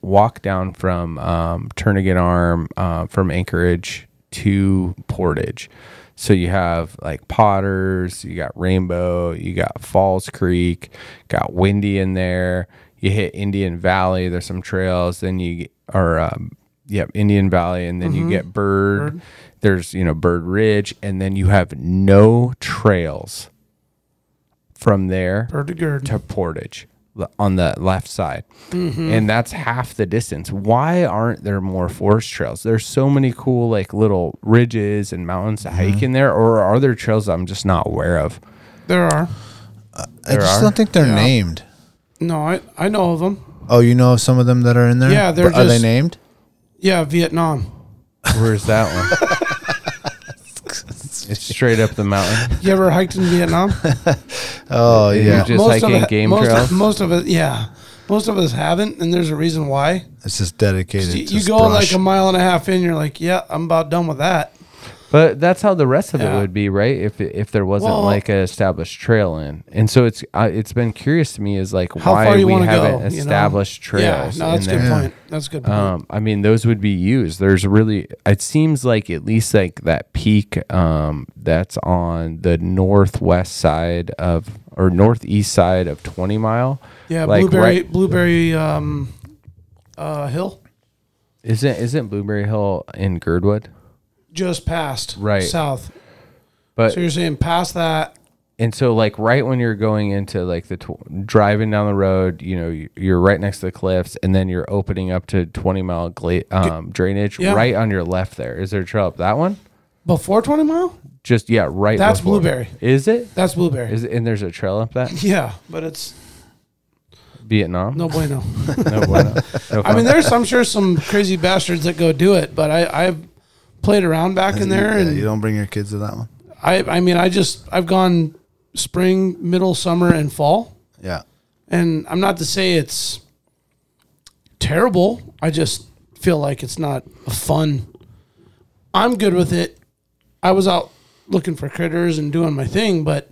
walk down from um, Turnagain Arm uh, from Anchorage to Portage. So you have like Potters, you got Rainbow, you got Falls Creek, got Windy in there. You hit Indian Valley. There's some trails. Then you are, um, yep Indian Valley, and then you get Bird. There's you know Bird Ridge, and then you have no trails from there Bird to gird. to Portage on the left side. Mm-hmm. And that's half the distance. Why aren't there more forest trails? There's so many cool like little ridges and mountains to Mm-hmm. hike in there or are there trails I'm just not aware of? There are. I There just are? don't think they're Yeah. named. No, I, I know of them. Oh, you know of some of them that are in there? Yeah, they're But are they named? Yeah, Vietnam. Where's that one? It's straight up the mountain. You ever hiked in Vietnam? Oh You're yeah, just hiking it- game most trails. Of, most of it, yeah. Most of us haven't, and there's a reason why. it's just dedicated. You, you go brush. like a mile and a half in, you're like, yeah, I'm about done with that. But that's how the rest of Yeah. it would be, right? If if there wasn't Well- like an established trail in, and so it's uh, it's been curious to me is like why far you we want to haven't go? you know? established trails. Yeah, no, that's a good there. point. That's a good point. Um, I mean, those would be used. There's really, it seems like at least like that peak um, that's on the northwest side of or northeast side of 20 Mile. yeah, like blueberry, right- blueberry um, uh, hill, Isn't isn't Blueberry Hill in Girdwood? Just past Right. south. But So you're saying past that? and so like right when you're going into like the tw- driving down the road, you know, you- you're right next to the cliffs, and then you're opening up to 20 mile gla- um, drainage. Yeah. Right on your left, there is there a trail up that one? Before 20 mile? Just yeah, right. That's before. Blueberry. Is it? That's blueberry. Is it, and there's a trail up that yeah, but it's Vietnam? no bueno. no, bueno. No I mean, there's I'm sure some crazy bastards that go do it, but I I've played around back in there, Yeah, and you don't bring your kids to that one. I I mean I just I've gone spring, middle, summer, and fall, Yeah. and I'm not to say it's terrible. I just feel like it's not a fun. I'm good with it. I was out looking for critters and doing my thing, but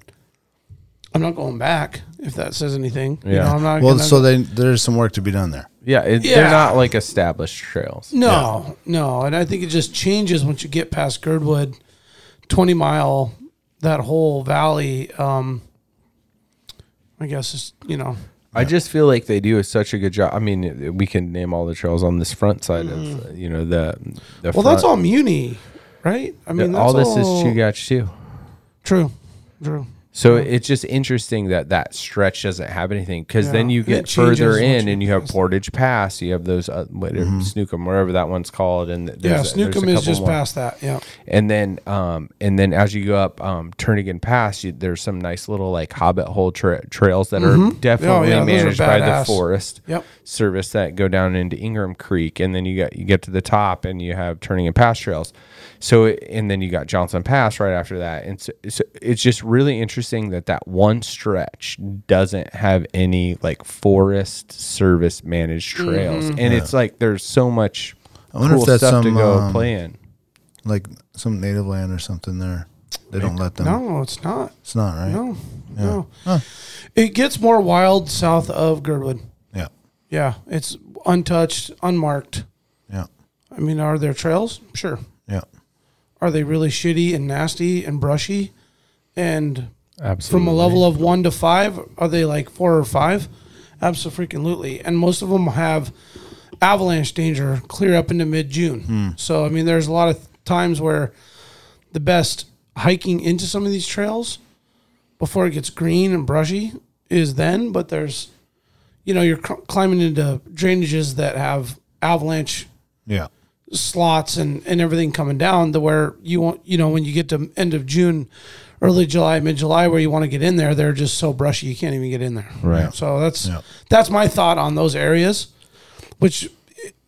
I'm not going back. If that says anything, you Yeah. know, I'm not. Well, gonna, so then there's some work to be done there. yeah, it, Yeah. they're not like established trails. No, no, and I think it just changes once you get past Girdwood, twenty mile, that whole valley. Um, I guess it's you know, I just feel like they do such a good job. I mean, we can name all the trails on this front side of you know the. the well, that's all Muni, right? I mean, all that's this is Chugach too. True, true. So it's just interesting that that stretch doesn't have anything because then you get further in and you have. Portage Pass. You have those uh, whatever, Snookum, wherever that one's called, and Yeah, Snookum is just more. past that. Yeah, And then, um, and then as you go up um, Turnagain Pass, you, there's some nice little like Hobbit hole tra- trails that are definitely Oh, yeah, those are managed by the. Forest Yep. Service that go down into Ingram Creek, and then you get you get to the top and you have Turnagain Pass trails. So, and then you got Johnson Pass right after that, and so, so it's just really interesting that that one stretch doesn't have any like Forest Service managed trails, and it's like there's so much I wonder cool if that's stuff to some, go um, play in. Like some native land or something there. They don't let them. no, it's not. It's not right. No, no. It gets more wild south of Girdwood. Yeah. Yeah, it's untouched, unmarked. Yeah. I mean, are there trails? Sure. Yeah. Are they really shitty and nasty and brushy? And Absolutely. from a level of one to five, are they like four or five? Absolutely. And most of them have avalanche danger clear up into mid June. Hmm. So, I mean, there's a lot of times where the best hiking into some of these trails before it gets green and brushy is then, but there's, you know, you're cr- climbing into drainages that have avalanche Yeah. slots and, and everything coming down to where you want you know when you get to end of June, early July, mid July where you want to get in there, they're just so brushy you can't even get in there. Right. So that's Yeah. that's my thought on those areas. Which,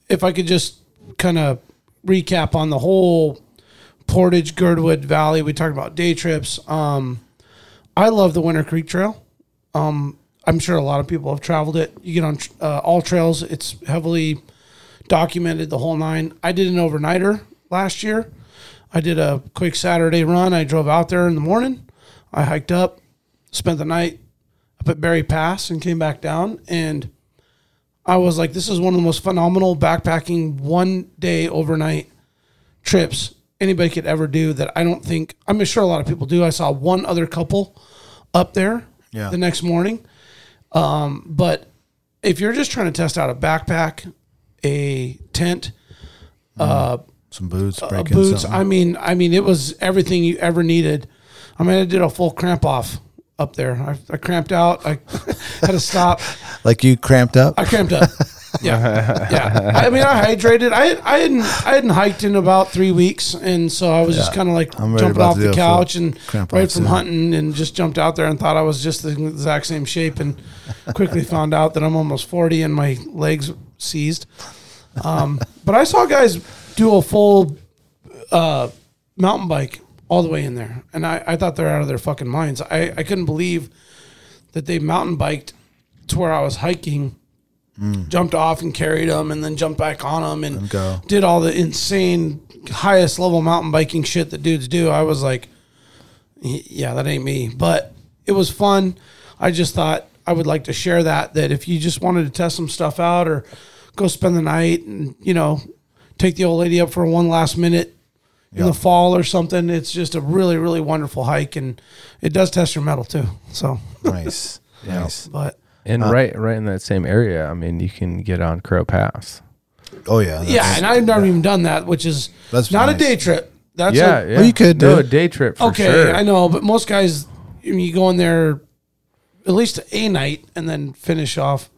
if I could just kind of recap on the whole Portage Girdwood Valley, we talked about day trips. Um, I love the Winner Creek Trail. Um, I'm sure a lot of people have traveled it. You get on uh, all trails. It's heavily documented the whole nine. I did an overnighter last year. I did a quick Saturday run. I drove out there in the morning. I hiked up, spent the night up at Berry Pass, and came back down. And I was like, this is one of the most phenomenal backpacking one day overnight trips anybody could ever do that I don't think, I'm sure a lot of people do. I saw one other couple up there Yeah. the next morning. Um, but if you're just trying to test out a backpack, a tent, Some boots, uh, boots. something. I mean, I mean, it was everything you ever needed. I mean, I did a full cramp off up there. I, I cramped out. I had to stop. like you cramped up. I cramped up. Yeah, yeah. I mean, I hydrated. I I hadn't I hadn't hiked in about three weeks, and so I was just kind of like jumping off the do a full couch and right from hunting, and just jumped out there and thought I was just the exact same shape, and quickly found out that I'm almost forty and my legs seized. Um, but I saw guys do a full uh, mountain bike all the way in there, and I, I thought they're out of their fucking minds. I, I couldn't believe that they mountain biked to where I was hiking, jumped off and carried them, and then jumped back on them and go. did all the insane highest level mountain biking shit that dudes do, I was like, yeah, that ain't me. But it was fun. I just thought I would like to share that. That if you just wanted to test some stuff out or go spend the night and you know take the old lady up for one last minute in the fall or something, it's just a really really wonderful hike and it does test your metal too. So, Nice. Nice. but And uh, right, right in that same area, I mean, you can get on Crow Pass. Oh yeah. yeah, and I've never even done that, which is That's not nice. a day trip. That's yeah, a- yeah. Well, you could do no a day trip for okay, sure. I know, but most guys, I mean, you go in there at least a night and then finish off.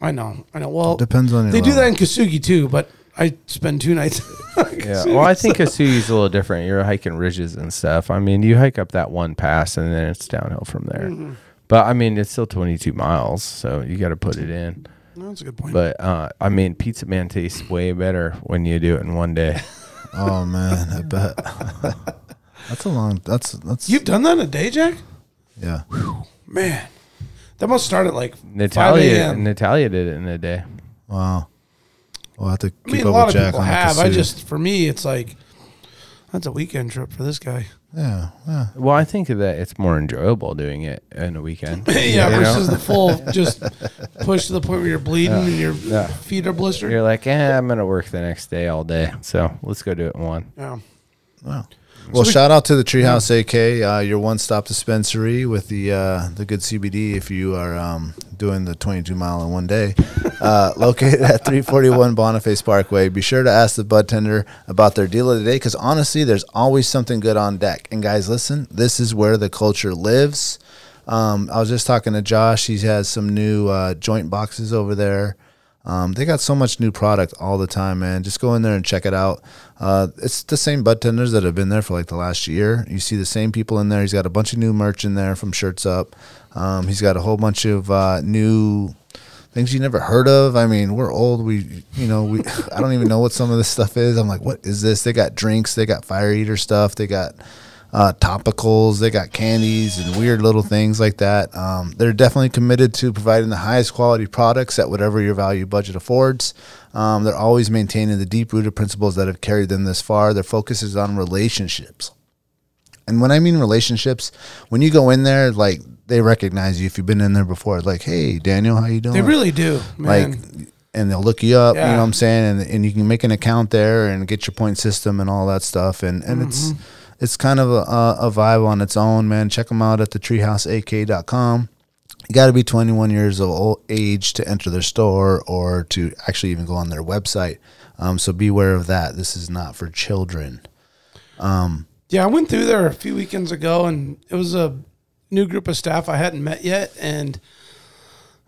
I know, I know. Well, Depends on your They do that in Kesugi too, but I spend two nights. Yeah. Well, I think Kesugi's a little different. You're hiking ridges and stuff. I mean, you hike up that one pass and then it's downhill from there. Mm-hmm. But I mean, it's still 22 miles, so you got to put it in. That's a good point. But uh, I mean, Pizza Man tastes way better when you do it in one day. Oh man, I bet. that's a long. That's that's. You've done that in a day, Jack? yeah. Man, that must start at like 5 Natalia, a.m. Natalia did it in a day. Wow. We'll have to keep I mean, a up lot with of Jack people on have. I just, for me, it's like that's a weekend trip for this guy. Yeah. Yeah. Well, I think that it's more enjoyable doing it in a weekend. yeah, You know? versus the full just push to the point where you're bleeding and your feet are blistered. You're like, eh, I'm gonna work the next day all day, so let's go do it in one. Yeah. Wow. Well, shout out to the Treehouse AK, uh, your one-stop dispensary with the uh, the good CBD. If you are um, doing the 22 mile in one day, uh, located at 341 Boniface Parkway. Be sure to ask the bud tender about their deal of the day because honestly, there's always something good on deck. And guys, listen, this is where the culture lives. Um, I was just talking to Josh. He has some new uh, joint boxes over there. Um, they got so much new product all the time, man. Just go in there and check it out. Uh, it's the same butt tenders that have been there for like the last year. You see the same people in there. He's got a bunch of new merch in there from Shirts Up. Um, he's got a whole bunch of uh, new things you never heard of. I mean, we're old. We, you know, we. I don't even know what some of this stuff is. I'm like, what is this? They got drinks. They got fire eater stuff. They got uh, topicals. They got candies and weird little things like that. Um, they're definitely committed to providing the highest quality products at whatever your value budget affords. Um, they're always maintaining the deep rooted principles that have carried them this far. Their focus is on relationships. And when I mean relationships, when you go in there, like they recognize you if you've been in there before. Like, hey, Daniel, how you doing? They really do, man. like and they'll look you up you know what i'm saying and, and you can make an account there and get your point system and all that stuff and and Mm-hmm. it's kind of a, a, vibe on its own man. Check them out at the treehouseak.com you got to be 21 years of old age to enter their store or to actually even go on their website. Um, so beware of that. This is not for children. Yeah, I went through there a few weekends ago, and it was a new group of staff I hadn't met yet. And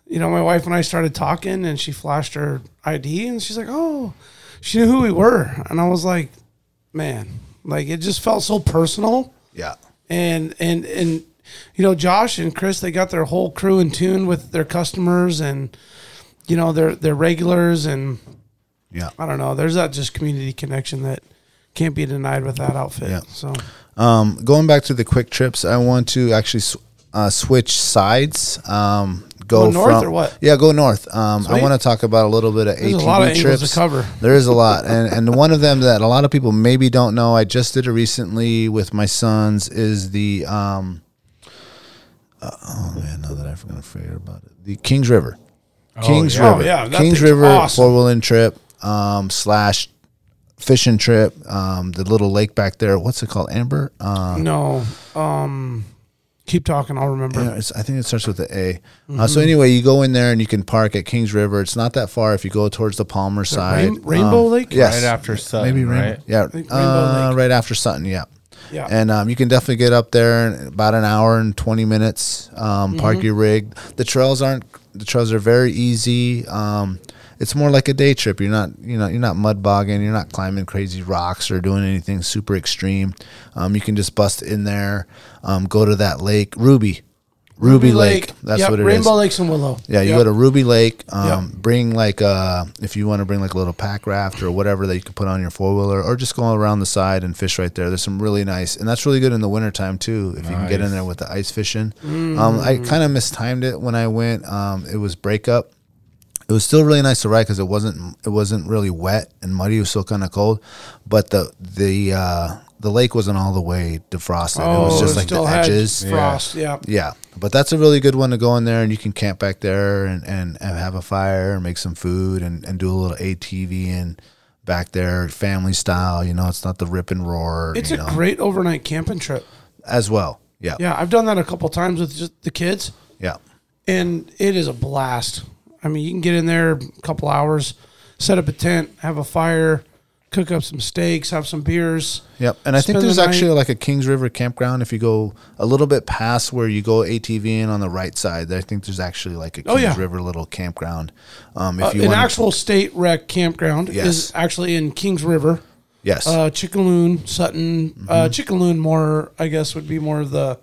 you know, my wife and I started talking, and she flashed her ID, and she's like, "Oh," she knew who we were, and I was like, "Man, like it just felt so personal." yeah and and and you know Josh and Chris they got their whole crew in tune with their customers and you know their their regulars and yeah I don't know there's that just community connection that can't be denied with that outfit Yeah. so Um, going back to the quick trips, I want to actually sw- uh, switch sides. Um, go north from- or what? Yeah, go north. Um, I want to talk about a little bit of There's a ATV lot of angles trips. cover. There is a lot, and and one of them that a lot of people maybe don't know. I just did it recently with my sons. Is the um, uh, oh man, now that I forgot to forget about it. The Kings River. Kings yeah. River. Oh, yeah, Kings River awesome. four wheeling trip um, slash fishing trip. Um, the little lake back there. What's it called? Amber. Uh, no um keep talking I'll remember yeah, it's, I think it starts with the A. Uh, so anyway, you go in there and you can park at Kings River. It's not that far if you go towards the Palmer side. Rain- Rainbow Um, Lake? Yes. Right after Sutton, Maybe Rainbow. right? Yeah. Rainbow uh, Lake. right after Sutton. Yeah. yeah And um, you can definitely get up there in about an hour and 20 minutes, um, park Mm-hmm. your rig. The trails aren't, the trails are very easy. Um, it's more like a day trip. You're not, you know, you're not mud bogging. You're not climbing crazy rocks or doing anything super extreme. Um, you can just bust in there, um, go to that lake, Ruby, Ruby, Lake. That's Yep, what it is. Rainbow Lakes and Willow Yeah, you Yep. go to Ruby Lake. Um, Yep. Bring like uh, if you want to bring like a little pack raft or whatever that you can put on your four wheeler, or just go around the side and fish right there. There's some really nice, and that's really good in the wintertime too. If you can get in there with the ice fishing. Um, I kind of mistimed it when I went. Um, it was breakup. It was still really nice to ride because it wasn't it wasn't really wet and muddy. It was still kind of cold, but the the uh, the lake wasn't all the way defrosted. Oh, it was just like the Oh, still had edges. frost. Yeah. Yeah, but that's a really good one to go in there and you can camp back there and, and, and have a fire and make some food and, and do a little ATV and back there, family style. You know, it's not the rip and roar. It's you a know, great overnight camping trip. as well. Yeah, Yeah, I've done that a couple times with just the kids, yeah, and it is a blast. I mean, you can get in there a couple hours, set up a tent, have a fire, cook up some steaks, have some beers. yep. And I think Spend the there's actually like a Kings River campground. If you go a little bit past where you go ATV in on the right side, I think there's actually like a Kings Oh, yeah. River little campground. Um, if Uh, you an actual state rec campground Yes. is actually in Kings River, yes, uh, Chickaloon, Sutton. Uh, Mm-hmm. Chickaloon more, I guess, would be more of the.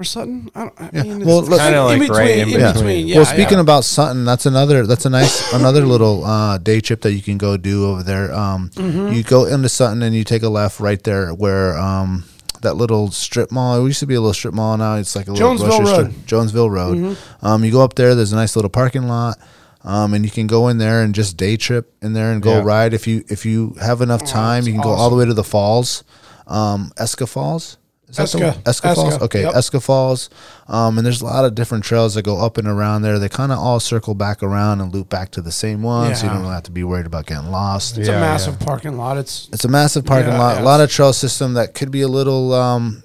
Or Sutton, I, don't, I Yeah. mean, Well, it's Kinda in like between. right in in between. between. Yeah. well, speaking yeah. about Sutton, that's another that's a nice another little uh, day trip that you can go do over there. Um, Mm-hmm. You go into Sutton and you take a left right there where um, that little strip mall. It used to be a little strip mall. Now it's like a little Jonesville grocery store. Road. Mm-hmm. Jonesville Road. Um, you go up there. There's a nice little parking lot. Um, and you can go in there and just day trip in there and go Yeah. ride if you if you have enough time. You can go all the way to the falls, um, Eska Falls. Is that the Eska. one? Eska Falls? Eska, Okay, yep. Eska Falls. Um, and there's a lot of different trails that go up and around there. They kind of all circle back around and loop back to the same one, so you don't really have to be worried about getting lost. it's Yeah, a massive parking lot. It's It's a massive parking Yeah, lot. yeah. A lot of trail system that could be a little, um,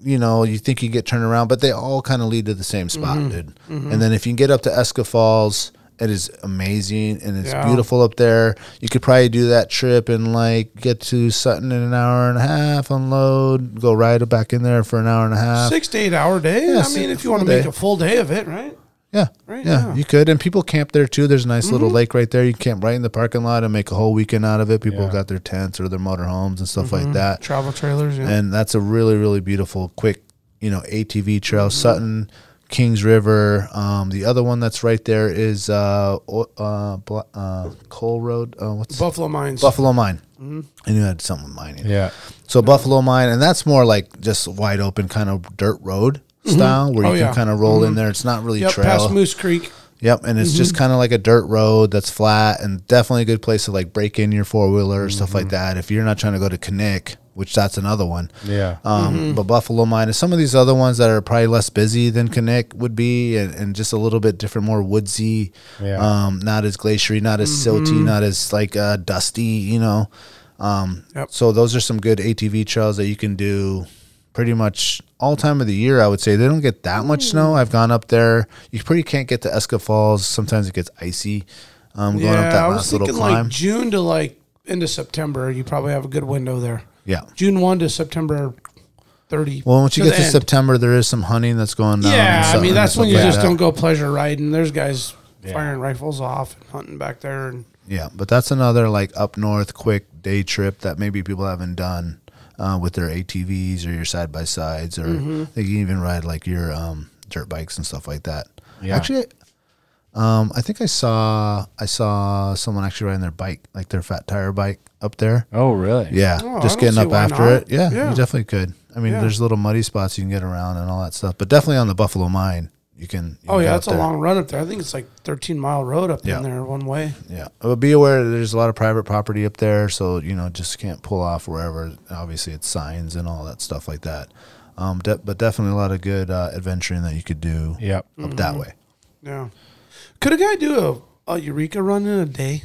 you know, you think you get turned around, but they all kind of lead to the same spot, Mm-hmm. dude. And then if you can get up to Eska Falls, it is amazing and it's Yeah. beautiful up there. You could probably do that trip and like get to Sutton in an hour and a half, unload, go ride it back in there for an hour and a half. six to eight hour day. Yeah, I mean, if you want to make a full day of it, right? Yeah. Right, yeah. Mm-hmm. You could. And people camp there too. There's a nice little lake right there. You can camp right in the parking lot and make a whole weekend out of it. People Yeah. got their tents or their motorhomes and stuff Mm-hmm. like that. Travel trailers. Yeah. And that's a really, really beautiful, quick, you know, ATV trail. Mm-hmm. Sutton, Kings River. Um, the other one that's right there is uh, uh, uh, Cole Road. Uh, what's Buffalo Mines. Buffalo Mine. Mm-hmm. I knew it had something mining. Yeah. So Buffalo Mine, and that's more like just wide open kind of dirt road style where Oh, you yeah. can kind of roll in there. It's not really Yep, trail. past Moose Creek. Yep, and it's just kind of like a dirt road that's flat and definitely a good place to like break in your four wheeler or stuff like that. If you're not trying to go to Knik, which that's another one. Yeah. Um, But Buffalo Mine and some of these other ones that are probably less busy than Knik would be, and, and just a little bit different, more woodsy, Yeah. um, not as glaciery, not as silty, not as like uh, dusty, you know. Um, Yep. So those are some good ATV trails that you can do pretty much all time of the year. I would say they don't get that much snow. I've gone up there. You pretty can't get to Eska Falls. Sometimes it gets icy. Um, going up that I was last little thinking climb. like June to like into September. You probably have a good window there. yeah. June one to September thirty. Well, once you to get to end. September, there is some hunting that's going down. and Yeah, I mean that's when you like just that. don't go pleasure riding. There's guys Yeah. firing rifles off and hunting back there, and Yeah, but that's another like up north quick day trip that maybe people haven't done uh, with their ATVs or your side by sides, or Mm-hmm. they can even ride like your um, dirt bikes and stuff like that. Yeah. Actually, um, I think I saw I saw someone actually riding their bike, like their fat tire bike, up there. Oh, really? Yeah, Oh, just getting up after not. it. Yeah, Yeah. you definitely could. I mean, Yeah. there's little muddy spots you can get around and all that stuff, but definitely on the Buffalo Mine, you can. you oh yeah, that's a long run up there. I think it's like thirteen mile road up Yeah. in there one way. Yeah, but be aware that there's a lot of private property up there, so you know just can't pull off wherever. Obviously, it's signs and all that stuff like that. Um, de- but definitely a lot of good uh, adventuring that you could do Yep. up that Mm-hmm. way. Yeah, could a guy do a, a Eureka run in a day?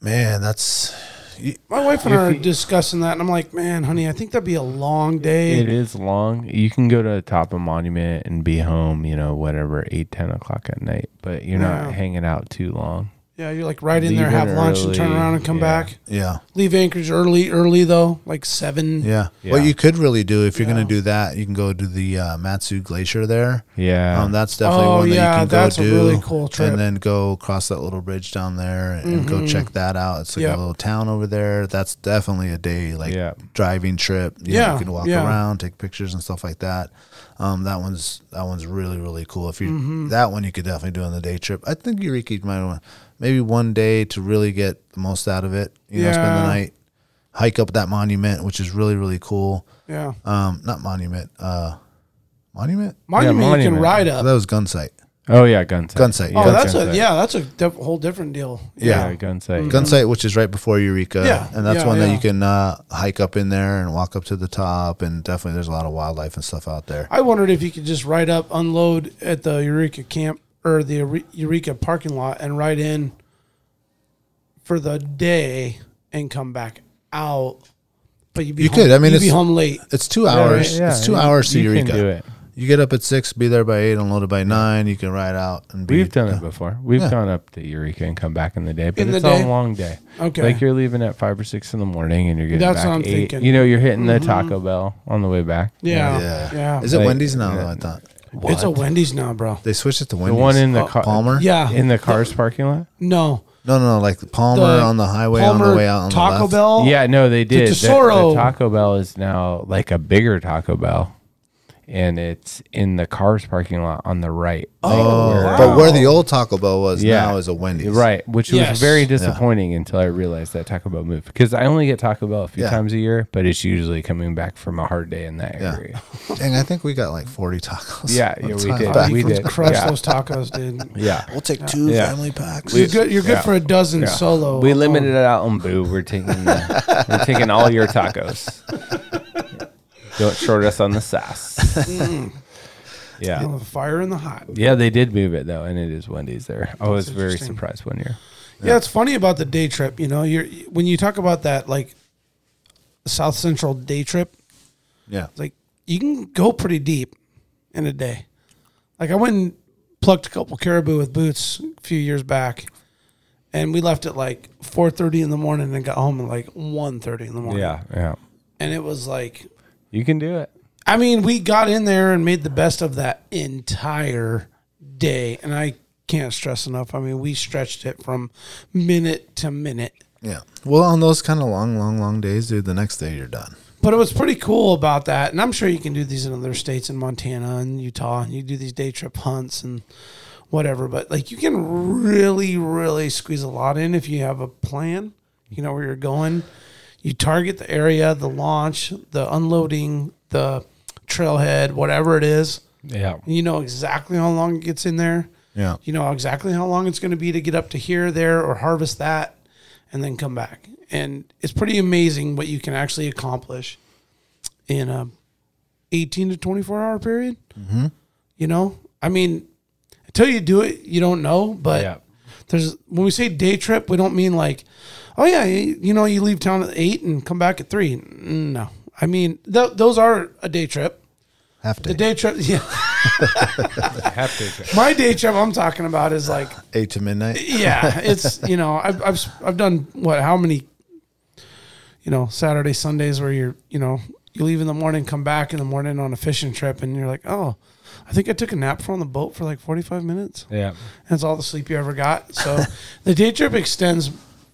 Man, that's My wife and I are discussing that, and I'm like, man, honey, I think that'd be a long day. It is long. You can go to the top of Monument and be home, you know, whatever, 8, 10 o'clock at night, but you're Yeah. not hanging out too long. Yeah, you're like right in there, have it lunch, and turn early, around and come yeah. back. yeah, Leave Anchorage early, early though, like seven. yeah. Yeah. What you could really do if you're Yeah. going to do that, you can go to the uh, Matsu Glacier there. Yeah. Um, that's definitely Oh, one that yeah, you can go that's a do. really cool trip. And then go across that little bridge down there and, and go check that out. It's like Yep. a little town over there. That's definitely a day like Yeah. driving trip. You know, Yeah, you can walk yeah. around, take pictures and stuff like that. Um, that one's that one's really really cool. If you Mm-hmm. that one you could definitely do on the day trip. I think Eureka might want maybe one day to really get the most out of it. You know, spend the night, hike up that monument, which is really really cool. Yeah, Um, not monument, uh, monument. monument, Yeah, you can Monument. ride Oh, up. that was Gun Sight. Oh yeah, gun sight. Gun sight, Oh, that's sight. a yeah, that's a diff- whole different deal. Yeah, Yeah. gun sight. Gun sight, which is right before Eureka, Yeah, and that's yeah, one that you can uh, hike up in there and walk up to the top, and definitely there's a lot of wildlife and stuff out there. I wondered if you could just ride up, unload at the Eureka camp or the Eureka parking lot, and ride in for the day and come back out. But you'd be You home, could. I mean, you'd be it's- home late. It's two hours. Yeah, it's two you- hours to you Eureka. Can do it. You get up at six, be there by eight, unload it by nine. You can ride out and be. We've done it before. We've Yeah. gone up to Eureka and come back in the day, but In it's day? a long day. Okay. Like you're leaving at five or six in the morning, and you're getting That's back what I'm eight. thinking. Mm-hmm. You know, you're hitting the Taco Bell on the way back. Yeah, Yeah. yeah. Is it Like- Wendy's now? yeah. Though I thought It's a Wendy's now, bro. they switched it to Wendy's. The one in the car, Palmer. Yeah. in the cars parking lot. No, No, no, no, like the Palmer The on the highway on Palmer the way out on Taco the left. Bell. Yeah, no, they did. The, Tesoro. the Taco Bell is now like a bigger Taco Bell, and it's in the cars parking lot on the right. Oh, Where- but where the old Taco Bell was Yeah. now is a Wendy's. Right, which Yes. was very disappointing until I realized that Taco Bell moved because I only get Taco Bell a few Yeah. times a year, but it's usually coming back from a hard day in that Yeah. area. and I think we got like forty tacos. Yeah, yeah, we did. back. We did. Crush Yeah. those tacos, dude. Yeah. We'll take two Yeah. family packs. You're good. You're good Yeah. for a dozen Yeah. solo. We alone. limited it out on Boo. We're taking the, we're taking all your tacos. Don't short us on the sass. yeah. Oh, the fire in the hot. Yeah, they did move it though, and it is Wendy's there. I was very interesting. surprised one year. Yeah. it's funny about the day trip. You know, you're when you talk about that like South Central day trip, yeah. it's like you can go pretty deep in a day. Like I went and plucked a couple caribou with boots a few years back, and we left at like four thirty in the morning and got home at like 1.30 in the morning. Yeah, yeah. and it was like You can do it. I mean, we got in there and made the best of that entire day, and I can't stress enough. I mean, we stretched it from minute to minute. Yeah. Well, on those kind of long, long, long days, dude, the next day you're done. But it was pretty cool about that, and I'm sure you can do these in other states, in Montana and Utah, and you do these day trip hunts and whatever. But like, you can really, really squeeze a lot in if you have a plan. You know where you're going. You target the area, the launch, the unloading, the trailhead, whatever it is. Yeah. You know exactly how long it gets in there. Yeah. You know exactly how long it's going to be to get up to here, there, or harvest that, and then come back. And it's pretty amazing what you can actually accomplish in a 18 to 24 hour period. Mm-hmm. You know, I mean, until you do it, you don't know. But Yeah. there's when we say day trip, we don't mean like, oh yeah, you, you know, you leave town at eight and come back at three. No, I mean th- those are a day trip. Half day. The day trip, yeah. Have to. My day trip I'm talking about is like Eight to midnight. yeah, it's you know I've I've I've done what how many you know Saturday Sundays where you're you know you leave in the morning, come back in the morning on a fishing trip, and you're like, oh, I think I took a nap from the boat for like 45 minutes. Yeah. That's all the sleep you ever got. So the day trip extends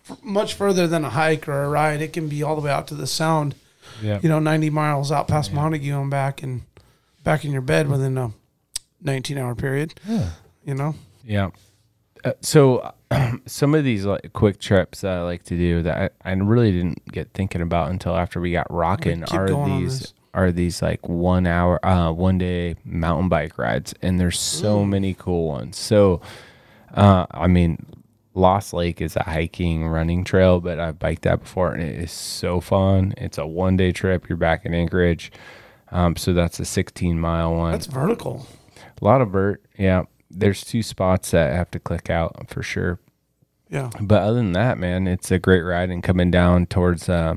f- much further than a hike or a ride. It can be all the way out to the Sound, Yeah. you know, 90 miles out past Montague and back and back in your bed within a 19 hour period. You know. Yeah. Uh, so some of these like quick trips that I like to do that I, I really didn't get thinking about until after we got rocking are these are these like one hour uh one day mountain bike rides and there's so many cool ones. So uh I mean Lost Lake is a hiking running trail, but I've biked that before and it is so fun. It's a one day trip. You're back in Anchorage. Um, so that's a 16 mile one. That's vertical. A lot of vert. Yeah. There's two spots that I have to click out for sure. Yeah. But other than that, man, it's a great ride. And coming down towards uh,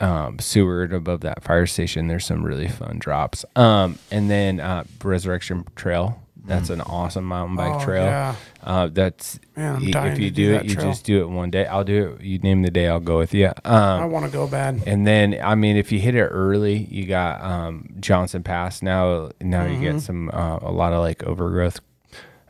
um, Seward above that fire station, there's some really fun drops. Um, and then uh, Resurrection Trail. That's an awesome mountain bike Oh, trail. yeah. Uh, that's Man, I'm y- dying if you to do do, that it, you trail. just do it one day. I'll do it. You name the day, I'll go with you. I Um, want to go bad. and then, I mean, if you hit it early, you got um, Johnson Pass. Now, now you Mm-hmm. get some uh, a lot of like overgrowth.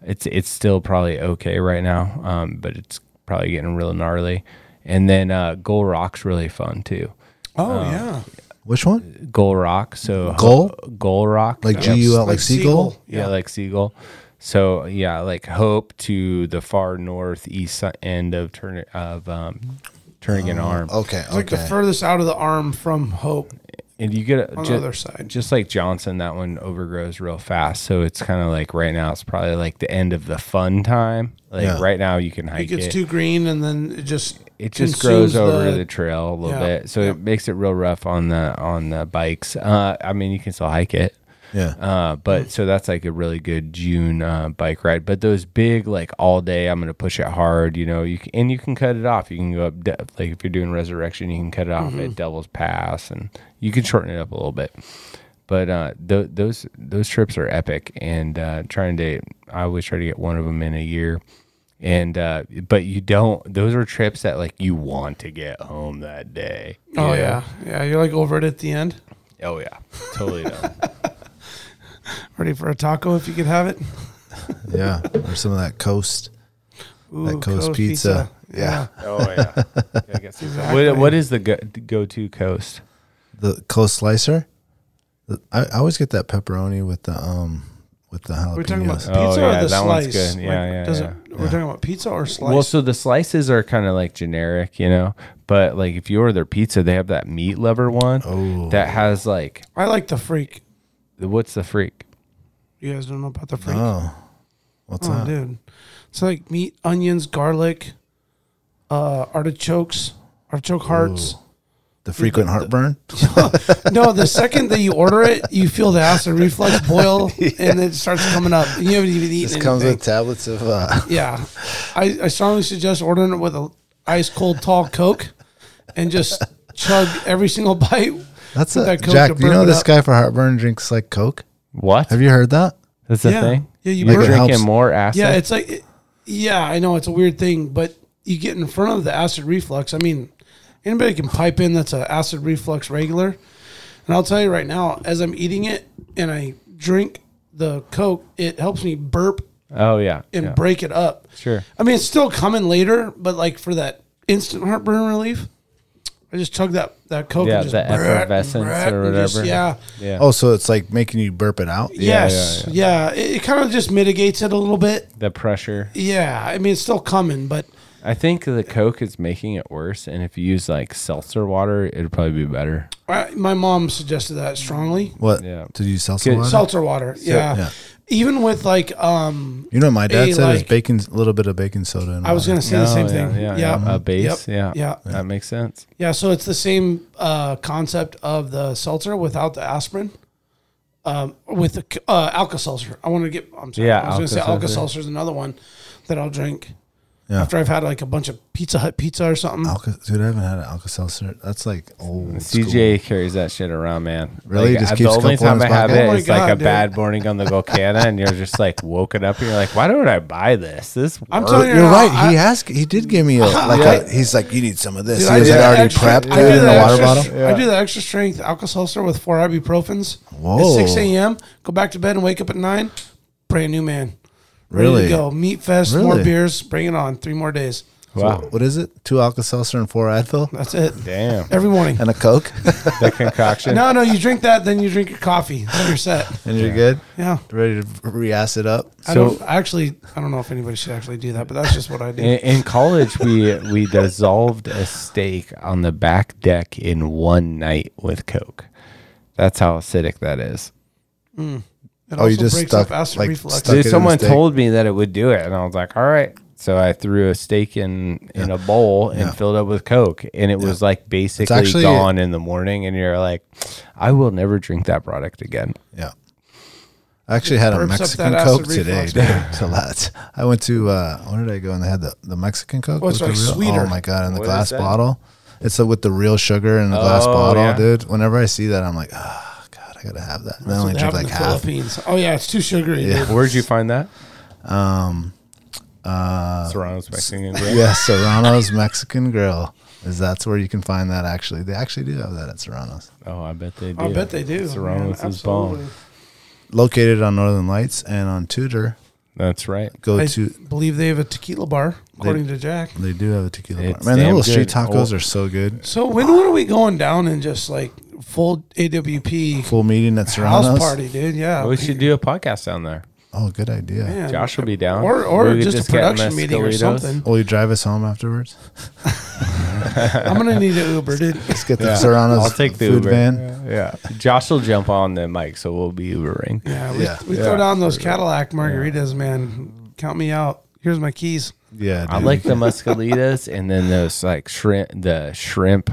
It's it's still probably okay right now, um, but it's probably getting real gnarly. And then uh, Gull Rock's really fun too. Oh yeah. Which one? Gull Rock, so Gull? Gold Rock, Like Yep. G U L, like Like seagull? seagull. yeah, Yeah. like Seagull. So yeah, like Hope to the far northeast end of turn of um, Turnagain Arm. Okay. It's like the furthest out of the arm from Hope. and you get a, on ju- the other side. just like Johnson, that one overgrows real fast. So it's kind of like right now, it's probably like the end of the fun time. Like Yeah. right now, you can It hike gets it. too green, and then it just it just grows over the- the, trail a little Yeah. bit, so Yeah. it makes it real rough on the on the bikes. Uh, I mean, you can still hike it, Yeah. uh, but so that's like a really good June uh, bike ride. But those big like all day, I'm gonna push it hard. You know, you can, and you can cut it off. You can go up de- like if you're doing resurrection, you can cut it off at Devil's Pass, and you can shorten it up a little bit. But uh, th- those those trips are epic, and uh, trying to I always try to get one of them in a year. And uh, but you don't. Those are trips that like you want to get home that day. oh know? yeah, yeah. You're like over it at the end, oh yeah, totally done. ready for a taco if you could have it. Yeah. Or some of that coast. Ooh, That Coast pizza. Yeah. Oh yeah. I guess Exactly. what, what is the go, go to coast? The coast slicer. I, I always get that pepperoni with the um with the jalapenos. We're talking about pizza Oh, yeah, or the that one's slice. good. Yeah, yeah, does yeah. It, we're talking about pizza or slice. Well, so the slices are kind of like generic, you know. But like if you order their pizza, they have that meat lover one Oh. that has like I like the freak. what's the freak? You guys don't know about the freak? Oh. What's Oh, that? dude. It's like meat, onions, garlic, uh, artichokes, artichoke hearts. The frequent heartburn? no, the second that you order it, you feel the acid reflux boil, and it starts coming up. And you haven't even eaten This comes anything. with tablets of uh yeah, I, I strongly suggest ordering it with a ice cold tall Coke, and just chug every single bite. That's With a that Coke Jack, to do you know it this up. guy for heartburn drinks like Coke? What? Have you heard that? That's the Yeah. thing. Yeah, you You're burp- It drinking helps. more acid. Yeah, it's like, it- yeah, I know it's a weird thing, but you get in front of the acid reflux. I mean, anybody can pipe in that's a acid reflux regular, and I'll tell you right now, as I'm eating it and I drink the Coke, it helps me burp oh yeah. and yeah. break it up. Sure. I mean, it's still coming later, but like for that instant heartburn relief, I just chug that that Coke Yeah, and just the effervescence brrrt or and just- whatever. yeah. Yeah. Oh, so it's like making you burp it out? Yeah, yes. yeah, Yeah. It, it kind of just mitigates it a little bit. The pressure. Yeah. I mean, it's still coming, but I think the Coke is making it worse, and if you use like seltzer water, it'd probably be better. I, my mom suggested that strongly. What? Yeah. Did you seltzer Good. water? Seltzer water. yeah. yeah. Even with like, um, You know what my dad A, said is like- baking a little bit of baking soda in I was water. going to say the same Oh, yeah, thing. Yeah, Yeah. yeah. A base. Yep. Yeah. Yeah. That makes sense. Yeah. So it's the same uh, concept of the seltzer without the aspirin. Um, with the uh, Alka Seltzer. I want to get, I'm sorry. Yeah, I was going to say Alka-Seltzer. Alka Seltzer is another one that I'll drink Yeah. after I've had like a bunch of Pizza Hut pizza or something. Alka, dude, I haven't had an Alka Seltzer. That's like old. CJ carries that shit around, man. Really? Like, Just uh, keeps the only time I have pocket? it Oh my is like a dude. bad morning on the Volcana, and you're just like woken up, and you're like, why don't I buy this? This I'm works. telling you You're now, right. I- he asked. He did give me a like. A, he's like, you need some of this. Dude, he I has do it that already extra- prepped I dude, do in a water extra- bottle. I do the extra strength Alka Seltzer with four ibuprofens Whoa. at 6 a.m. Go back to bed and wake up at 9. Brand new man. Ready Really? to go. Meat fest, more beers. Bring it on. Three more days. Wow. What is it? Two Alka Seltzer and four Advil That's it. Damn. Every morning. and a Coke, The concoction. No, no, you drink that, then you drink your coffee. Then you're set. and you're good. Yeah. Ready to re-ass it up. I So- don't actually. I don't know if anybody should actually do that, but that's just what I do. In, in college, we we dissolved a steak on the back deck in one night with Coke. That's how acidic that is. Mm. It Oh, you just breaks stuck- up acid like, reflux. stuck- it Dude, in someone a steak. told me that it would do it, and I was like, "All right." So I threw a steak in in a bowl and Yeah. filled it up with Coke, and it was like basically actually- gone in the morning. And you're like, "I will never drink that product again." Yeah. I actually had a burps up Mexican that acid Coke today, reflux. dude. So that's. I went to uh, where did I go? And they had the, the Mexican Coke. Oh, it's with like the real, sweeter. Oh my god! In the What glass that? bottle. It's with the real sugar in the glass Oh, bottle, yeah. dude. Whenever I see that, I'm like, oh god, I gotta have that. And I only drink like the half. Philippines. Oh yeah, it's too sugary. Yeah. dude. Where'd you find that? Um, uh, Serrano's Mexican Grill. yeah, Serrano's Mexican Grill. Is that's where you can find that? Actually, they actually do have that at Serrano's. Oh, I bet they do. I bet they do. Serrano's man, is bomb. absolutely. Located on Northern Lights and on Tudor. That's right. Go I to. believe they have a tequila bar, according to Jack. They do have a tequila bar. It's Man, the damn little street good. tacos Oh. are so good. So when when are we going down and just like full AWP Full meeting at house Serrano's. party, dude? Yeah, we should do a podcast down there. Oh, good idea. Man. Josh will be down. Or, or We could just, a production meeting or something. Will you drive us home afterwards? I'm gonna need an Uber, dude. Let's get the Yeah. Serrano's I'll take the food Uber. van. Yeah. Josh will jump on the mic, so we'll be Ubering. Yeah, we, Yeah. we Yeah. throw down those Cadillac margaritas, man. Count me out. Here's my keys. Yeah, I like the muscalitas and then those like shrimp, the shrimp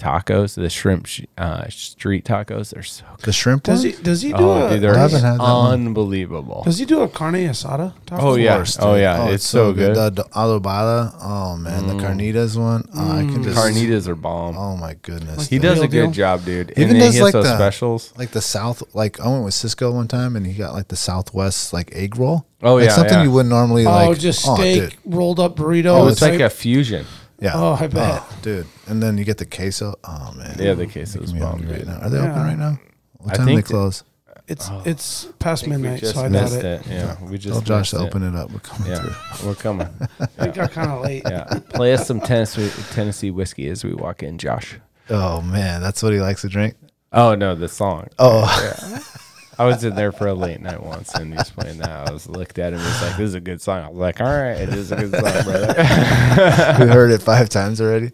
tacos, the shrimp sh- uh, street tacos. They're so good. the shrimp Does one. he? Does he do Oh, a? dude, they're I haven't had that one. unbelievable. does he do a carne asada? taco? Oh, yeah. course, Oh, dude. yeah. it's, so good. The, the adobada. Oh man, the carnitas one. Oh, I can just Carnitas are bomb. Oh my goodness. he the does a good deal? job, dude. Even and then does, he has like, those the- specials. like the south. Like I went with Cisco one time, and he got like the Southwest like egg roll. Oh, like yeah, something yeah. you wouldn't normally like. Oh, like. just oh, steak dude. rolled up burrito. Oh, it's like a fusion. Yeah. Oh, I bet. Oh, dude. And then you get the queso. Oh man. Yeah, the queso's is me bomb, right now. Are they Yeah. open right now? What I time they think that- close? It's oh. it's past We midnight, just so I doubt missed it. it. Yeah, we just Tell Josh to missed it. open it up. We're coming Yeah, through. we're coming. It got kind of late. Yeah, play us some Tennessee Tennessee whiskey as we walk in, Josh. Oh man, that's what he likes to drink. Oh no, the song. Oh, I was in there for a late night once, and he's playing that. I was looked at him. He's like, "This is a good song." I was like, "All right, it is a good song, brother." we heard it five times already.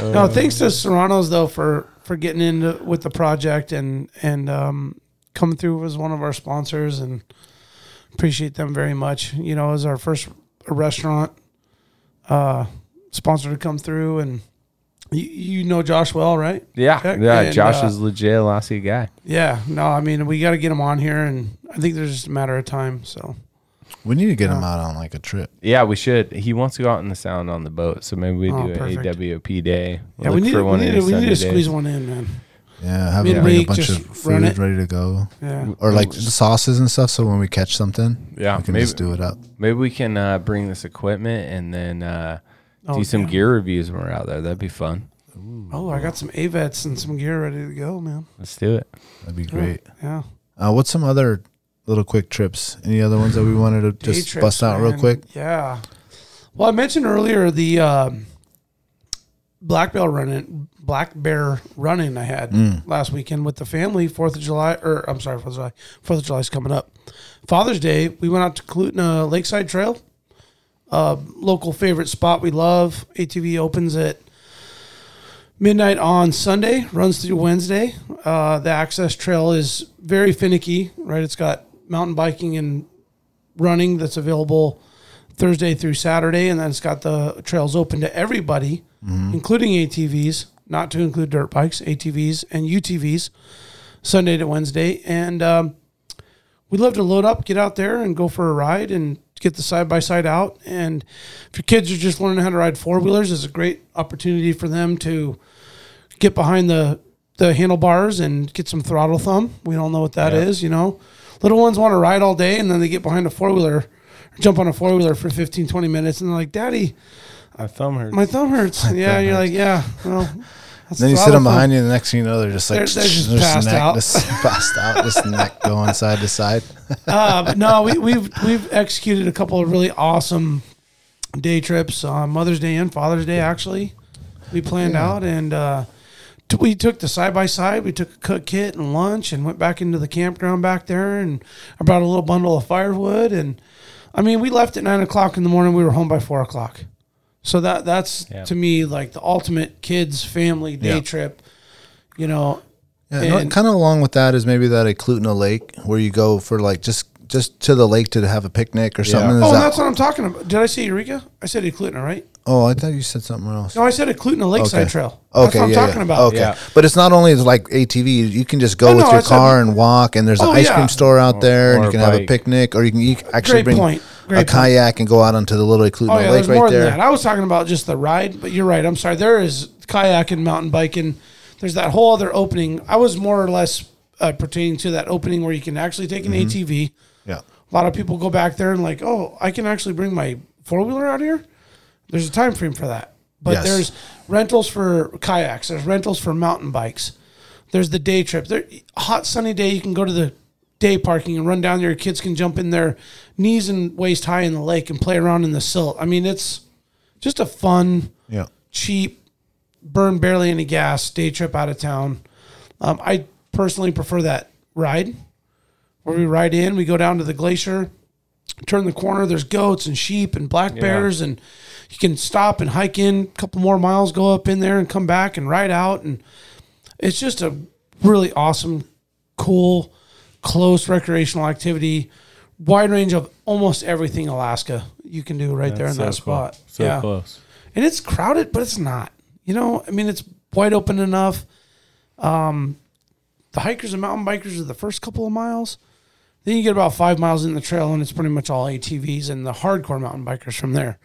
No, thanks to Serrano's though for for getting into with the project and and um, coming through as one of our sponsors and appreciate them very much. You know, as our first restaurant uh, sponsor to come through, and you, you know Josh well, right? yeah, Heck, yeah. and, Josh uh, is legit a Lassie guy. Yeah. No, I mean we got to get him on here, and I think there's just a matter of time. So We need to get him out on like a trip. Yeah, we should. He wants to go out in the sound on the boat, so maybe we Oh, do an perfect. AWP day. yeah, Look we need for to, we need of to, we need to squeeze one in, man. Yeah, have him bring a bunch just of run food it. ready to go, Yeah. or like sauces and stuff. So when we catch something, Yeah, we can maybe- just do it up. Maybe we can uh, bring this equipment and then uh, Oh, do some yeah. gear reviews when we're out there. That'd be fun. Oh, I got some AVETs and some gear ready to go, man. Let's do it. That'd be great. Yeah. Uh, what's some other little quick trips? Any other ones that we wanted to Day just trips, bust out real quick? Yeah. Well, I mentioned earlier the um, black bear running, black bear running I had Mm. last weekend with the family. Fourth of July, or I'm sorry, Fourth of July. Fourth of July is coming up. Father's Day, we went out to Clutna Lakeside Trail, uh, local favorite spot we love. ATV opens at midnight on Sunday, runs through Wednesday. Uh, the access trail is very finicky, right? It's got mountain biking and running that's available Thursday through Saturday, and then it's got the trails open to everybody, including ATVs, not to include dirt bikes, ATVs and UTVs, Sunday to Wednesday. And um, we'd love to load up, get out there, and go for a ride and get the side by side out. And if your kids are just learning how to ride four wheelers, it's a great opportunity for them to get behind the the handlebars and get some throttle thumb. We all know what that is, you know. Little ones want to ride all day and then they get behind a four wheeler, jump on a four wheeler for 15, 20 minutes and they're like, Daddy, My thumb hurts. my thumb hurts. yeah, and you're like, Yeah, well Then you sit them behind you, and the next thing you know, they're just like They're- they're just passed neck out. Just passed out, just neck going side to side. uh, no, we, we've we've executed a couple of really awesome day trips on Mother's Day and Father's Day. Actually, we planned out and uh, t- we took the side by side. We took a cook kit and lunch and went back into the campground back there. And I brought a little bundle of firewood. And I mean, we left at nine o'clock in the morning. We were home by four o'clock. So that that's Yeah. to me like the ultimate kids family day Yeah. trip. You know, Yeah, And- kind of along with that is maybe that at Clutna Lake where you go for like just just to the lake to have a picnic or something. Is oh, that- that's what I'm talking about. Did I say Eureka? I said Eklutna, right? oh, I thought you said something else. No, I said Eklutna Lakeside Okay. Trail. That's Okay, what I'm yeah, talking yeah. about. Okay, Yeah. but it's not only like ATV. You can just go No, with no, your I said- car and walk, and there's an Oh, ice yeah. cream store out there, and you can have a picnic, or you can, you actually Great bring point. A Great point. kayak and go out onto the little Clutna Oh yeah, Lake right than there. that. I was talking about just the ride, but you're right. I'm sorry. There is kayaking, mountain biking. There's that whole other opening. I was more or less uh, pertaining to that opening where you can actually take Mm-hmm. an ATV. Yeah, A lot of people go back there and like, oh, I can actually bring my four wheeler out here. There's a time frame for that. But Yes. there's rentals for kayaks. There's rentals for mountain bikes. There's the day trip. There, hot sunny day, you can go to the day parking and run down there. Kids can jump in their knees and waist high in the lake and play around in the silt. I mean, it's just a fun, yeah. cheap, burn barely any gas day trip out of town. Um, I personally prefer that ride where we ride in. We go down to the glacier, turn the corner. There's goats and sheep and black bears, and you can stop and hike in a couple more miles, go up in there, and come back and ride out. And it's just a really awesome, cool, close recreational activity. Wide range of almost everything Alaska you can do right there in That's that so cool. spot. So yeah. close. And it's crowded, but it's not. You know, I mean, it's wide open enough. Um, the hikers and mountain bikers are the first couple of miles. Then you get about five miles in the trail, and it's pretty much all ATVs and the hardcore mountain bikers from there.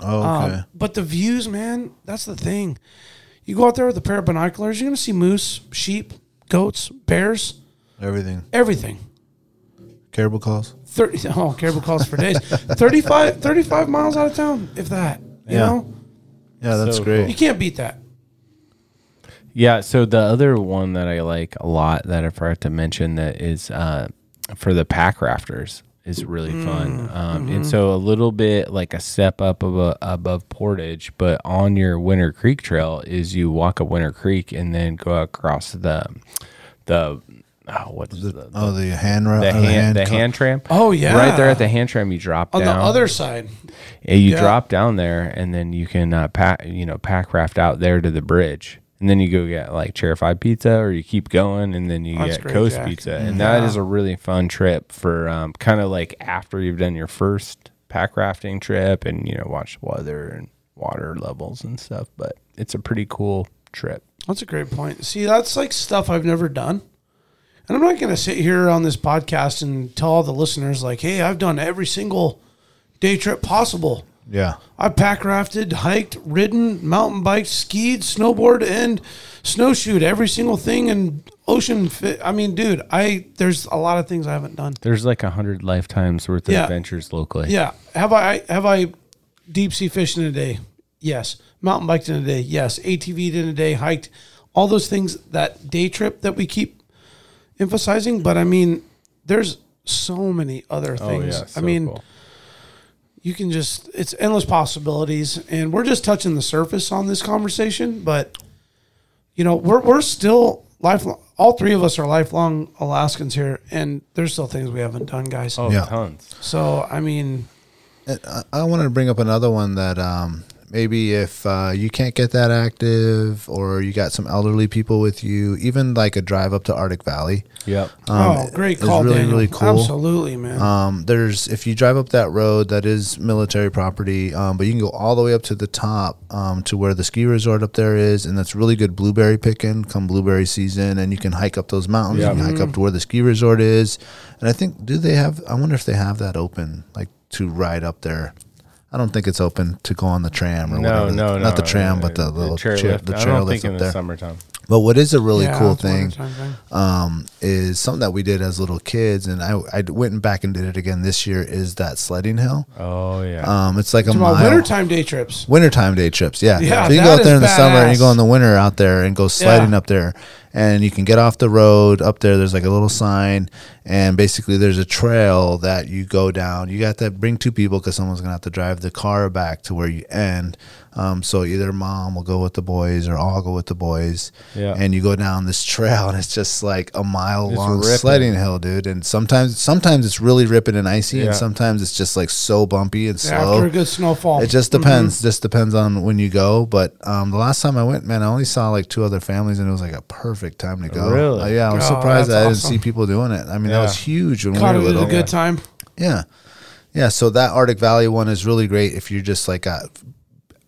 Oh, Um, okay. but the views, man, that's the thing. You go out there with a pair of binoculars, you're going to see moose, sheep, goats, bears, Everything. everything. Caribou calls. 30, oh, caribou calls for days. 35, 35 miles out of town, if that. You Yeah. know, Yeah, that's So great. you can't beat that. Yeah. So the other one that I like a lot that I forgot to mention that is uh, for the pack rafters is really fun. Um, And so a little bit like a step up of a, above Portage, but on your Winner Creek Trail is you walk up Winner Creek and then go across the the oh, what's the, the, Oh, the hand ra- the uh, hand the co- hand tram. Oh, yeah. Right there at the hand tram, you drop On down. the other side, And you Yeah. drop down there, and then you can uh, pack, you know, pack raft out there to the bridge, and then you go get like chair five pizza, or you keep going, and then you That's get great, coast Jack. pizza, and that Yeah. is a really fun trip for um, kind of like after you've done your first pack rafting trip, and you know, watch the weather and water levels and stuff. But it's a pretty cool trip. That's a great point. See, that's like stuff I've never done. And I'm not going to sit here on this podcast and tell all the listeners, like, hey, I've done every single day trip possible. Yeah. I pack rafted, hiked, ridden, mountain biked, skied, snowboard, and snowshoed every single thing and ocean fit. I mean, dude, I there's a lot of things I haven't done. There's like a hundred lifetimes worth of Yeah. adventures locally. Yeah. Have I have I deep sea fished in a day? Yes. Mountain biked in a day? Yes. ATV'd in a day, hiked, all those things that day trip that we keep emphasizing. But I mean, there's so many other Oh things. yeah. I mean, cool. you can just it's endless possibilities and we're just touching the surface on this conversation, but you know, we're we're still lifelong all three of us are lifelong Alaskans here and there's still things we haven't done, guys. oh, Yeah. tons. So I mean I- I wanted to bring up another one that um, maybe if uh, you can't get that active or you got some elderly people with you, even like a drive up to Arctic Valley. Yep. Um, oh, great is call, really, Daniel. really cool. Absolutely, man. Um, there's if you drive up that road, that is military property, um, but you can go all the way up to the top um, to where the ski resort up there is, and that's really good blueberry picking come blueberry season, and you can hike up those mountains. Yeah. You can hike up to where the ski resort is, and I think do they have? I wonder if they have that open, like to ride up there. I don't think it's open to go on the tram or No, whatever. no, no. not the tram, but the little chair chair, the I don't think in the there. summertime. But what is a really Yeah, cool thing of the time thing. um, is something that we did as little kids, and I, I went back and did it again this year. Is that sledding hill? Oh yeah. Um, it's like a mile. wintertime day trips. Wintertime day trips, yeah. Yeah, so you can go out there in the summer and you go in the winter out there and go sledding Yeah. up there. And you can get off the road up there. There's like a little sign, and basically there's a trail that you go down. You got to bring two people because someone's gonna have to drive the car back to where you end. Um, so either mom will go with the boys or I'll go with the boys. Yeah. And you go down this trail, and it's just like a mile It's long ripping. sledding hill, dude. And sometimes sometimes it's really ripping and icy, Yeah. and sometimes it's just like so bumpy and Yeah, slow. after a good snowfall. It just depends. Just depends on when you go. But um, the last time I went, man, I only saw like two other families, and it was like a perfect time to go. Really? Uh, yeah, I was Oh, surprised that's that I didn't see people doing it. I mean, that was huge when Caught we it were at a good time. Yeah, yeah. So that Arctic Valley one is really great if you're just like got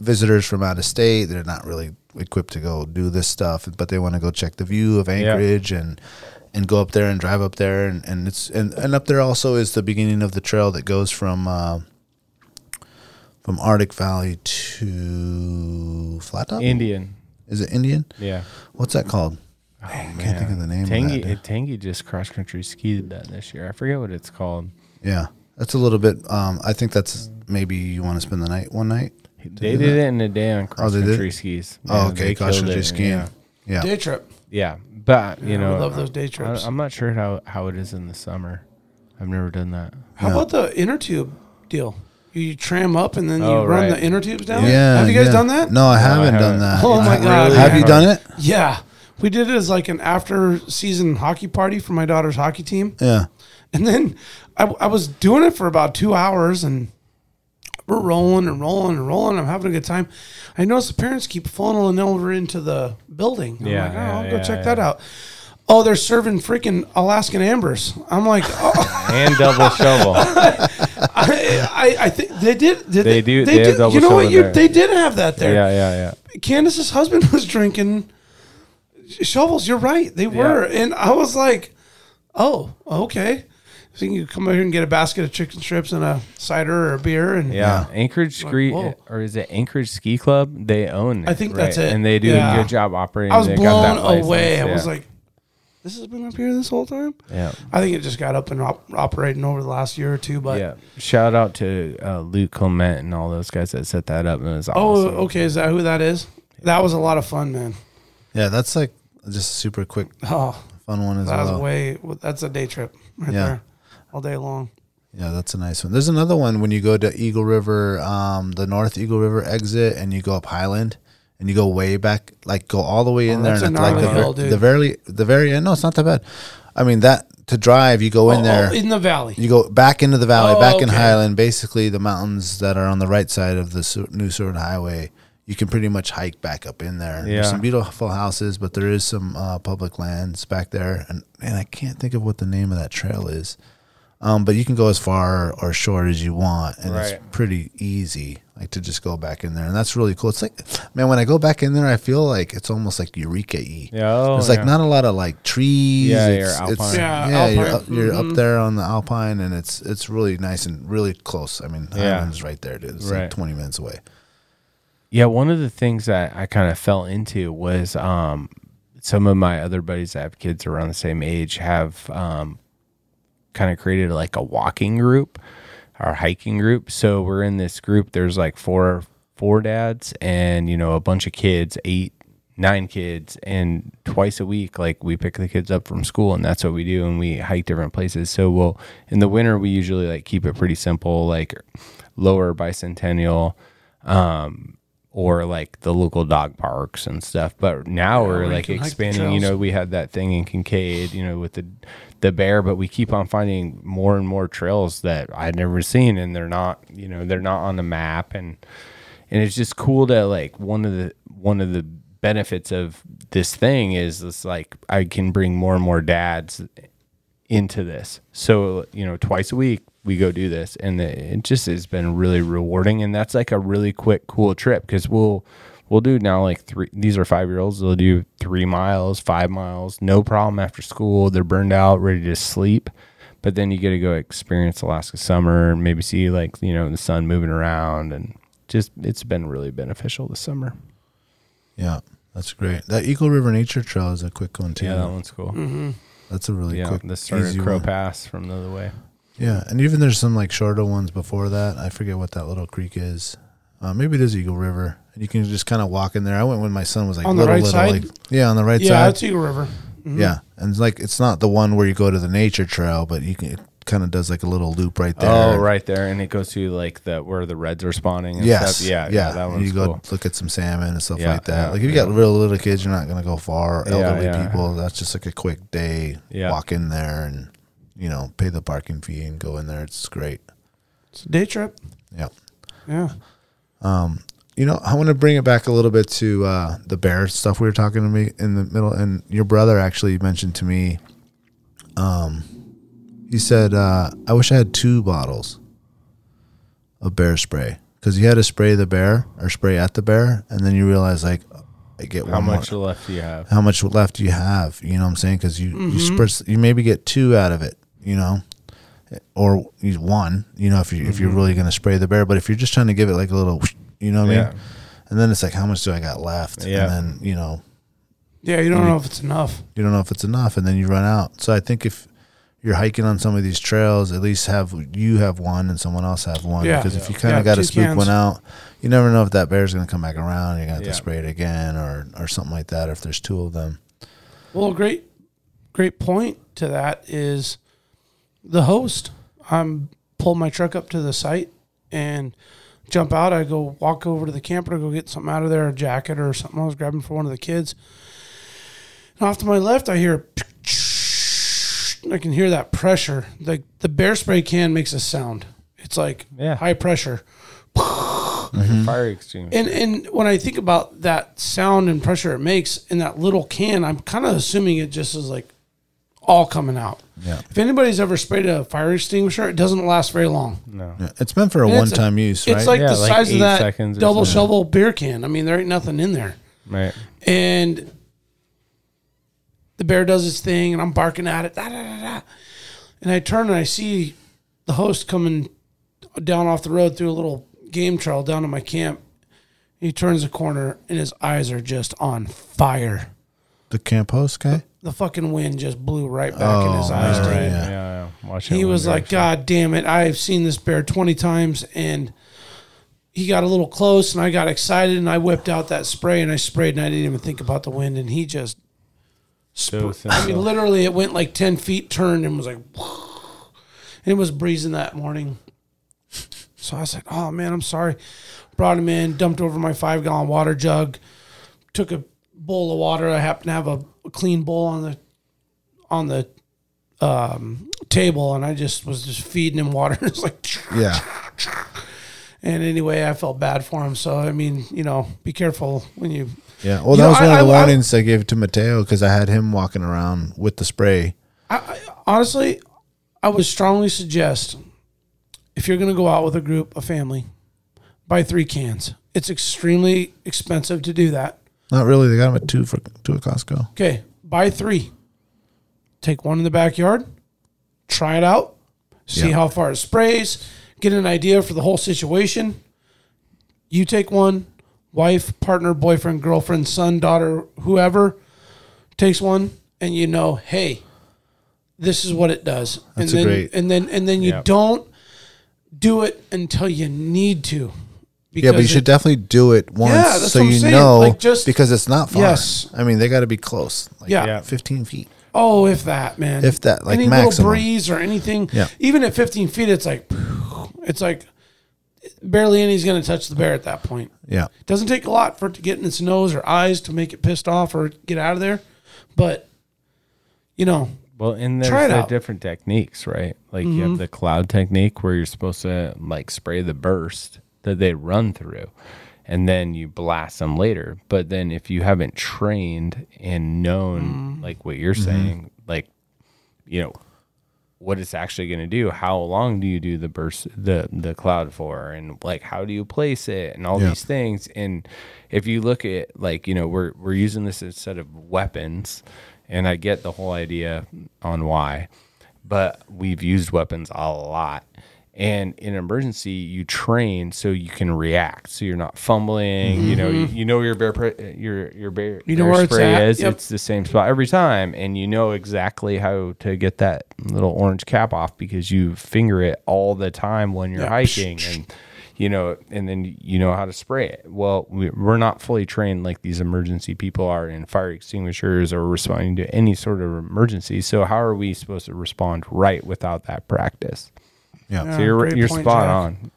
visitors from out of state. They're not really equipped to go do this stuff, but they want to go check the view of Anchorage and and go up there and drive up there and, and it's and, and up there also is the beginning of the trail that goes from uh, from Arctic Valley to Flat Top. Indian. Is it Indian? Yeah. What's that called? Oh, I can't think of the name of Tangy, that. Tangy just cross country skied that this year. I forget what it's called. Yeah, that's a little bit. Um, I think that's maybe you want to spend the night one night. They do did that? it in a day on cross they did? country skis. Oh, Yeah, okay, they cross killed country it, skiing. Yeah. Yeah, Day trip. Yeah, but you Yeah, know, I love those day trips. I, am not sure how how it is in the summer. I've never done that. How No. about the inner tube deal? You tram up and then you Oh, run right. the inner tubes down. yeah. Have you guys yeah. done that? No, I I haven't done haven't. that. Oh my God. really Have you done it? Yeah, we did it as like an after season hockey party for my daughter's hockey team, Yeah. And then I, I was doing it for about two hours and we're rolling and rolling and rolling. I'm having a good time. I notice the parents keep funneling over into the building. I'm Yeah, like, oh, yeah, I'll go yeah, check yeah. that out. Oh, they're serving freaking Alaskan Ambers. I'm like, oh, and double shovel. I, I, I think they did. did They do- They they double You know what? You, they did have that there. Yeah, yeah, yeah. Candace's husband was drinking shovels. You're right. They were. And I was like, oh, okay. So you can come over here and get a basket of chicken strips and a cider or a beer. And Yeah, Anchorage Ski, whoa. or is it Anchorage Ski Club? They own. It, I think that's it. and they do Yeah. a good job operating. I was They got that blown license, away. I yeah. was like, this has been up here this whole time? yeah, I think it just got up and op- operating over the last year or two. But yeah. Shout out to uh, Luke Clement and all those guys that set that up. It was oh, awesome. okay. Is that who that is? That was a lot of fun, man. Yeah, that's like just a super quick, Oh, fun one as that was well. way. That's a day trip right Yeah. there, all day long. Yeah, that's a nice one. There's another one when you go to Eagle River, um, the North Eagle River exit, and you go up Hiland, and you go way back, like go all the way in Oh, there, and a like the, gnarly ver- the very, the very end. No, it's not that bad. I mean that to drive, you go in Oh, there, oh, in the valley. you go back into the valley, Oh, back in. Hiland. Basically, the mountains that are on the right side of the Su- New Seward Highway, you can pretty much hike back up in there. Yeah. There's some beautiful houses, but there is some uh, public lands back there, and and I can't think of what the name of that trail is. Um, but you can go as far or short as you want, and Right. it's pretty easy, like to just go back in there, and that's really cool. It's like, man, when I go back in there, I feel like it's almost like Eureka y. Yeah, oh, There's like yeah. not a lot of like trees. Yeah, it's, you're it's alpine. Yeah, yeah, you're, alpine. up, you're up there on the alpine, and it's it's really nice and really close. I mean, Yeah. Hiland's right there, dude. It's Right. like 20 minutes away. Yeah, one of the things that I kind of fell into was um, some of my other buddies that have kids around the same age have um, kind of created like a walking group our hiking group. So we're in this group. There's like four four dads and you know a bunch of kids, eight nine kids, and twice a week like we pick the kids up from school and that's what we do and we hike different places. So we'll in the winter we usually like keep it pretty simple, like lower bicentennial. Um, or like the local dog parks and stuff. But now we're where you like can hike the expanding. You know, we had that thing in Kincaid, you know, with the the bear, but we keep on finding more and more trails that I'd never seen, and they're not, you know, they're not on the map, and and it's just cool to like one of the one of the benefits of this thing is this like I can bring more and more dads into this. So, you know, twice a week we go do this and it just has been really rewarding and that's like a really quick cool trip cuz we'll we'll do now like three these are 5-year-olds they'll do 3 miles, 5 miles, no problem after school. They're burned out, ready to sleep. But then you get to go experience Alaska summer and maybe see like, you know, the sun moving around and just it's been really beneficial this summer. Yeah, that's great. That Eagle River Nature Trail is a quick one too. Yeah, that one's cool. Mm-hmm. That's a really Yeah, quick, the start easy of Crow one. Pass from the other way. Yeah, and even there's some like shorter ones before that. I forget what that little creek is. Uh, maybe it is Eagle River, and you can just kind of walk in there. I went when my son was like On the little, right little, side? like yeah, on the right yeah, side. Yeah, it's Eagle River. Mhm. Yeah, and it's like it's not the one where you go to the nature trail, but you can it kind of does like a little loop right there. Oh, right there, and it goes to like the where the reds are spawning. And Yes. stuff. Yeah, yeah. yeah, that And one's you go cool. look at some salmon and stuff Yeah, like that. yeah, like if you yeah. got real little kids, you're not gonna go far. Yeah, Elderly yeah. people, that's just like a quick day. Yeah. Walk in there and you know pay the parking fee and go in there. It's great. It's a day trip. Yeah. Yeah. You know, I want to bring it back a little bit to uh, the bear stuff we were talking to me in the middle, and your brother actually mentioned to me. Um, he said, uh, "I wish I had two bottles of bear spray because you had to spray the bear or spray at the bear, and then you realize like, I get How one much more. left do you have? How much left do you have? You know what I'm saying? Because you you spritz, you maybe get two out of it. You know." Or use one, you know, if you if you're mm-hmm. really gonna spray the bear, but if you're just trying to give it like a little, you know what I mean? And then it's like, how much do I got left? Yeah. And then, you know, Yeah, you don't know if it's enough. you don't know if it's enough and then you run out. So I think if you're hiking on some of these trails, at least have you have one and someone else have one. Yeah. Because if you kind of Yeah, got to spook cans. one out, you never know if that bear's going to come back around. You're going to have Yeah. to spray it again or, or something like that if there's two of them. Well, great, great point to that is the host. I'm pull my truck up to the site and jump out. I go walk over to the camper to go get something out of there, a jacket or something I was grabbing for one of the kids. And off to my left, I hear I can hear that pressure. Like the bear spray can makes a sound. It's like Yeah. high pressure. Like a mm-hmm. fire extinguisher. And and when I think about that sound and pressure it makes in that little can, I'm kind of assuming it just is like all coming out. Yeah. If anybody's ever sprayed a fire extinguisher, it doesn't last very long. no. Yeah, It's meant for a And it's- one-time use, right? It's like Yeah, the like size of eight that seconds or double something. shovel beer can. I mean, there ain't nothing in there. Right. And the bear does its thing, and I'm barking at it. Da, da, da, da. And I turn and I see the host coming down off the road through a little game trail down to my camp. He turns the corner, and his eyes are just on fire. The camp host guy. The fucking wind just blew right back in his Oh, eyes. right, Yeah. yeah. Yeah. yeah. Watch He was like. God damn it. I've seen this bear 20 times and he got a little close and I got excited and I whipped out that spray and I sprayed and I didn't even think about the wind and he just, So I mean, literally it went like 10 feet, turned and was like, and it was breezing that morning. So I was like, oh man, I'm sorry. Brought him in, dumped over my five gallon water jug, took a bowl of water. I happened to have a, a clean bowl on the, on the, um, table and I just was just feeding him water. it's like, Yeah. and anyway, I felt bad for him. So, I mean, you know, be careful when you, Yeah. Well, You that know, was one I- of the I- I- warnings I, gave to Mateo because I had him walking around with the spray. I, I, honestly, I would strongly suggest if you're going to go out with a group, a family, buy three cans. It's extremely expensive to do that. Not really. They got them at two for two at Costco. Okay, buy three. Take one in the backyard, try it out, see Yeah. how far it sprays, get an idea for the whole situation. You take one, wife, partner, boyfriend, girlfriend, son, daughter, whoever takes one, and you know, hey, this is what it does. That's and then great- and then and then you Yep. don't do it until you need to. Yeah, but you because should definitely do it once that's so you saying. know Like, just- because it's not far. Yes. I mean, they got to be close. Like Yeah. Yeah. 15 feet. Oh, if that, man. If that, like any maximum. little breeze or anything. Yeah. Even at 15 feet, it's like, it's like barely anything's going to touch the bear at that point. Yeah. It doesn't take a lot for it to get in its nose or eyes to make it pissed off or get out of there. But, you know, Well, and Try there's the different techniques, right? Like you have mm-hmm. the cloud technique where you're supposed to like spray the burst that they run through, and then you blast them later. But then if you haven't trained and known mm. like what you're mm-hmm. saying, like you know what it's actually going to do, how long do you do the burst the the cloud for, and like how do you place it, and all Yeah. these things. And if you look at like you know we're we're using this instead of weapons, and I get the whole idea on why, but we've used weapons a lot. And in an emergency, you train so you can react, so you're not fumbling. You know, you, you know where your bear pre- your your bear, Mm-hmm. You know bear where it's spray at. is. Yep. It's the same spot every time, and you know exactly how to get that little orange cap off because you finger it all the time when you're Yeah. hiking, and you know, and then you know how to spray it. Well, we, we're not fully trained like these emergency people are in fire extinguishers or responding to any sort of emergency. So how are we supposed to respond right without that practice? Yeah. Yeah. So you're you're point, spot Jack. on.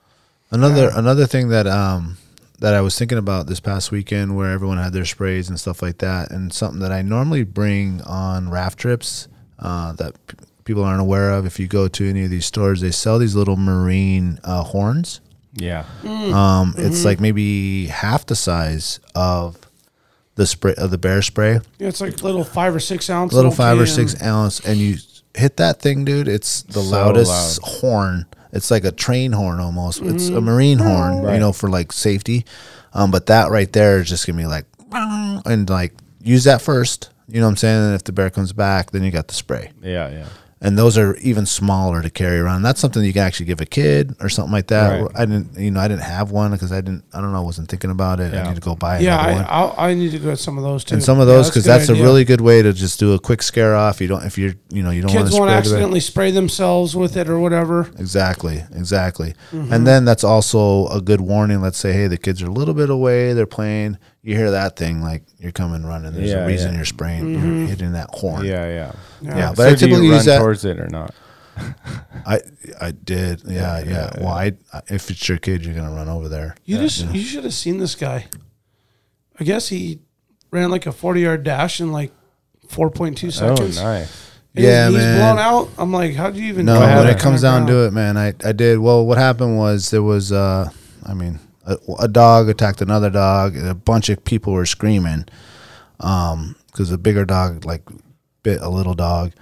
Another another thing that um that I was thinking about this past weekend where everyone had their sprays and stuff like that and something that I normally bring on raft trips uh, that p- people aren't aware of if you go to any of these stores they sell these little marine uh, horns Yeah, um, it's like maybe half the size of the spray of the bear spray yeah, it's like little five or six ounce. little five or six ounce, and you hit that thing, dude. It's the So loudest horn. It's like a train horn almost. It's a marine horn, Right. you know, for like safety. Um, but that right there is just gonna be like, and like use that first. You know what I'm saying? And if the bear comes back, then you got the spray. yeah, yeah. And those are even smaller to carry around. That's something you can actually give a kid or something like that. Right. I didn't, you know, I didn't have one because I didn't, I don't know, I wasn't thinking about it. Yeah. I need to go buy it. Yeah, another I, one I'll, I need to go some of those too. and some of those because good that's, a really good way to just do a quick scare off. You don't if you're you know you don't want to accidentally spray themselves with it or whatever. Exactly, exactly. Mm-hmm. And then that's also a good warning. Let's say, hey, the kids are a little bit away. They're playing. You hear that thing like you're coming running. There's Yeah, a reason yeah. you're spraying. Mm-hmm. You're hitting that horn. Yeah, yeah. yeah. So But I so do typically you run use that. towards it or not? I I did. Yeah, yeah. yeah, Well, I, I if it's your kid, you're gonna run over there. You just you should have seen this guy. I guess he ran like a forty yard dash in like 4.2 seconds. Oh, nice. And Yeah, he's, knees man. blown out. I'm like, how do you even? No, do when it comes down to it, man, I, I did. Well, what happened was there was, uh, I mean, a, a dog attacked another dog. And a bunch of people were screaming because a bigger dog like bit a little dog,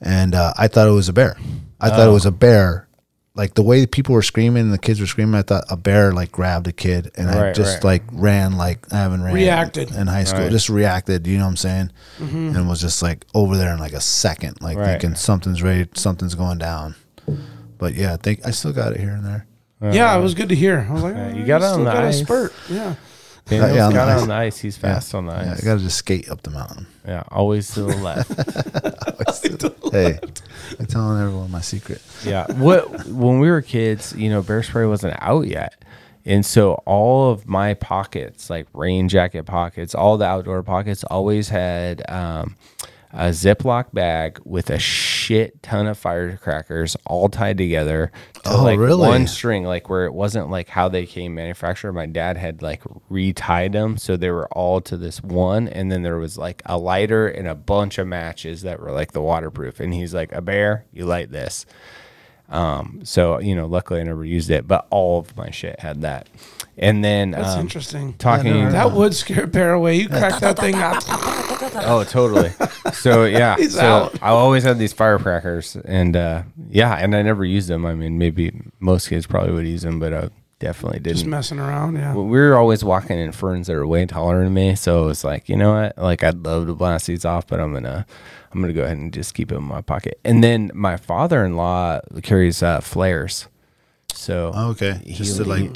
and uh, I thought it was a bear. I thought it was a bear. Like the way people were screaming and the kids were screaming, I thought a bear like grabbed a kid, and I just right. like ran like I haven't ran Reacted. in high school. Right. Just reacted. You know what I'm saying? And was just like over there in like a second, like Right. thinking something's ready, something's going down. But yeah, I think I still got it here and there. Yeah, it was good to hear. I was like, oh, you got on the got a ice. spurt. Yeah. Daniel's yeah, on got the on the ice. He's fast on the Yeah, ice. I got to just skate up the mountain. Yeah, always to the left. hey, I'm telling everyone my secret. yeah. What when we were kids, you know, bear spray wasn't out yet. And so all of my pockets, like rain jacket pockets, all the outdoor pockets always had um, a Ziploc bag with a shit ton of firecrackers all tied together to Oh, like really? one string, like where it wasn't like how they came manufactured. My dad had like retied them. So they were all to this one. And then there was like a lighter and a bunch of matches that were like the waterproof. And he's like, a bear, you light this. Um, so you know, luckily I never used it, but all of my shit had that. And then That's um, interesting. talking, That would scare a bear away. You crack that thing up. oh, totally. So yeah, so out. I always had these firecrackers, and uh, yeah, and I never used them. I mean, maybe most kids probably would use them, but I definitely didn't. Just messing around. Yeah. Well, we were always walking in ferns that are way taller than me, so it was like, you know what? Like I'd love to blast these off, but I'm gonna, I'm gonna go ahead and just keep it in my pocket. And then my father-in-law carries uh, flares, so Okay, just to like,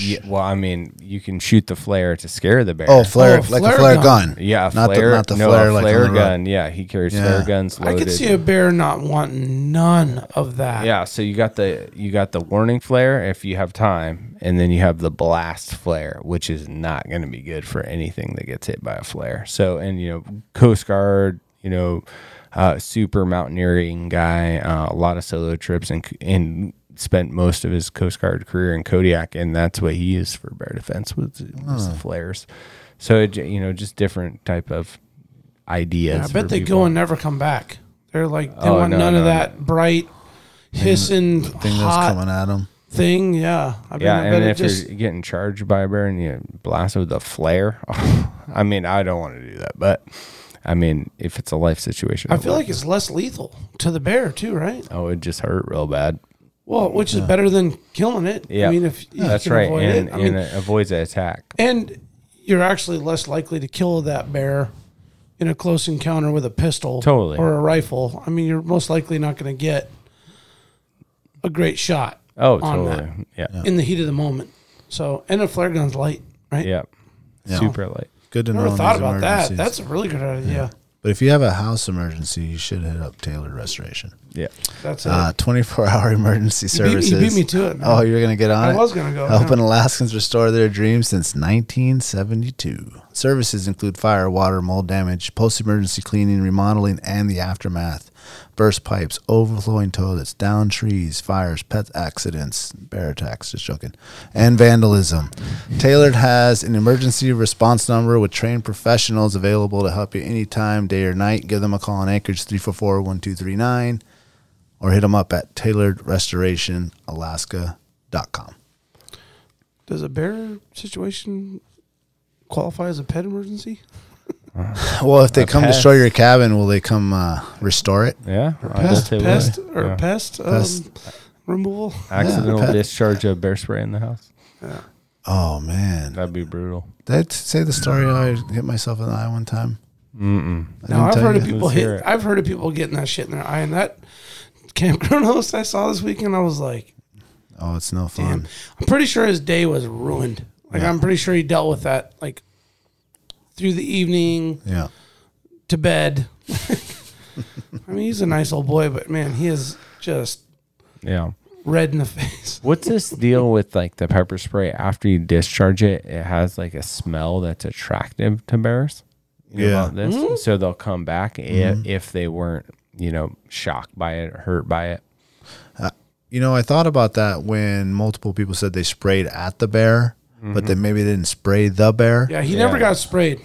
yeah, well, I mean, you can shoot the flare to scare the bear. oh, flare, Oh, like flare a flare gun. gun. yeah, a not flare, the not the no, flare a like flare on the road. gun. Yeah, he carries Yeah. flare guns I loaded. could see a bear not wanting none of that. Yeah, so you got the you got the warning flare if you have time, and then you have the blast flare, which is not going to be good for anything that gets hit by a flare. So, and you know, Coast Guard, you know, uh, super mountaineering guy, uh, a lot of solo trips, and and spent most of his Coast Guard career in Kodiak, and that's what he used for bear defense was, was the flares. So, it, you know, just different type of ideas. Yeah, I bet they people. go and never come back. They're like, they Oh, want no, none no, of no. that bright, hissing, Thing that's hot coming at them. thing. Yeah. I mean, Yeah, I and if just, you're getting charged by a bear and you blast it with a flare, I mean, I don't want to do that, but I mean, if it's a life situation, I feel like it's less lethal to the bear too, right? oh, it just hurt real bad. Well, which is better than killing it. Yeah, I mean, if you that's can right, avoid and, it, I and mean, it avoids the attack. and you're actually less likely to kill that bear in a close encounter with a pistol Totally. or a rifle. I mean, you're most likely not going to get a great shot Oh, on totally. Yeah, yeah, in the heat of the moment. So, and a flare gun's light, right? Yeah. Super light. Good to know. Never in thought these about that. That's a really good idea. But if you have a house emergency, you should hit up Tailored Restoration. Yeah, That's it. Uh, 24 hour emergency You beat- you services. beat me to it, man. Oh, you're going to get on it? I it? was gonna go, Helping yeah. Alaskans restore their dreams since 1972. Services include fire, water, mold damage, post emergency cleaning, remodeling, and the aftermath. Burst pipes, overflowing toilets, down trees, fires, pet accidents, bear attacks, just joking, and vandalism. Tailored has an emergency response number with trained professionals available to help you anytime, day or night. Give them a call on Anchorage 344 1239 or hit them up at tailoredrestorationalaska.com. Does a bear situation qualify as a pet emergency? Well, if they A come pest. destroy your cabin, will they come uh, restore it? yeah. I Pest, bet pest, or Yeah. pest, um, Pest. removal? accidental pet. discharge of bear spray in the house. Yeah. Oh man, That'd be brutal. did I t- say the story? How I hit myself in the eye one time. Mm-mm. No, I've heard you? of people Let's hit. I've heard of people getting that shit in their eye, and that campground host I saw this weekend, I was like, Oh, it's no fun. damn. I'm pretty sure his day was ruined. Like I'm pretty sure he dealt with that like through the evening Yeah, to bed. I mean, he's a nice old boy, but man, he is just Yeah. red in the face. What's this deal with like the pepper spray? After you discharge it, it has like a smell that's attractive to bears. You know Yeah. about this, mm-hmm. so they'll come back if, mm-hmm. if they weren't, you know, shocked by it, or hurt by it. Uh, you know, I thought about that when multiple people said they sprayed at the bear, but then maybe they didn't spray the bear. Yeah, he never got sprayed.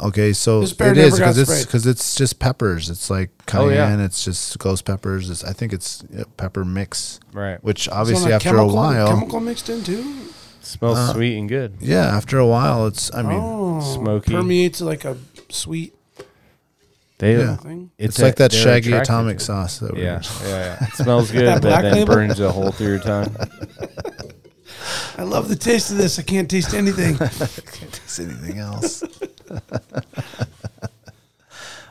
Okay, so This bear it never is because it's because it's just peppers. It's like Oh, cayenne. yeah. It's just ghost peppers. It's, I think it's yeah, pepper mix, Right. which Some obviously of after chemical, a while, chemical mixed in too. Smells Uh, sweet and good. yeah, after a while, it's. I mean, oh, smoky. permeates like a sweet They, Yeah. thing. it's, a- like that shaggy atomic sauce. That Yeah, yeah, yeah. It smells good, but then label? burns a hole through your tongue. I love the taste of this. I can't taste anything. Can't taste anything else.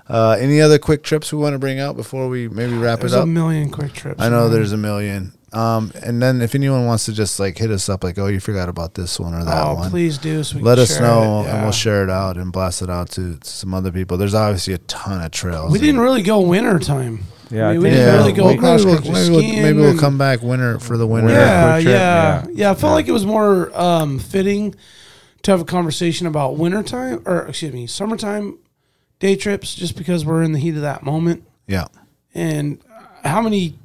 uh, any other quick trips we want to bring out before we maybe wrap There's it up? a million quick trips. I know man. there's a million. Um, and then if anyone wants to just like hit us up, like, oh, you forgot about this one or that Oh, one, please do. So let us know it. and we'll share it out and blast it out to some other people. There's obviously a ton of trails. We didn't really go winter time. Yeah, I mean, we didn't really go well, cross maybe, we'll, country maybe, we'll, skiing maybe we'll and- come back winter for the winter. Winter Yeah, quick trip, yeah, yeah. yeah, I felt like it was more um, fitting to have a conversation about wintertime or excuse me, summertime day trips, just because we're in the heat of that moment. Yeah, And how many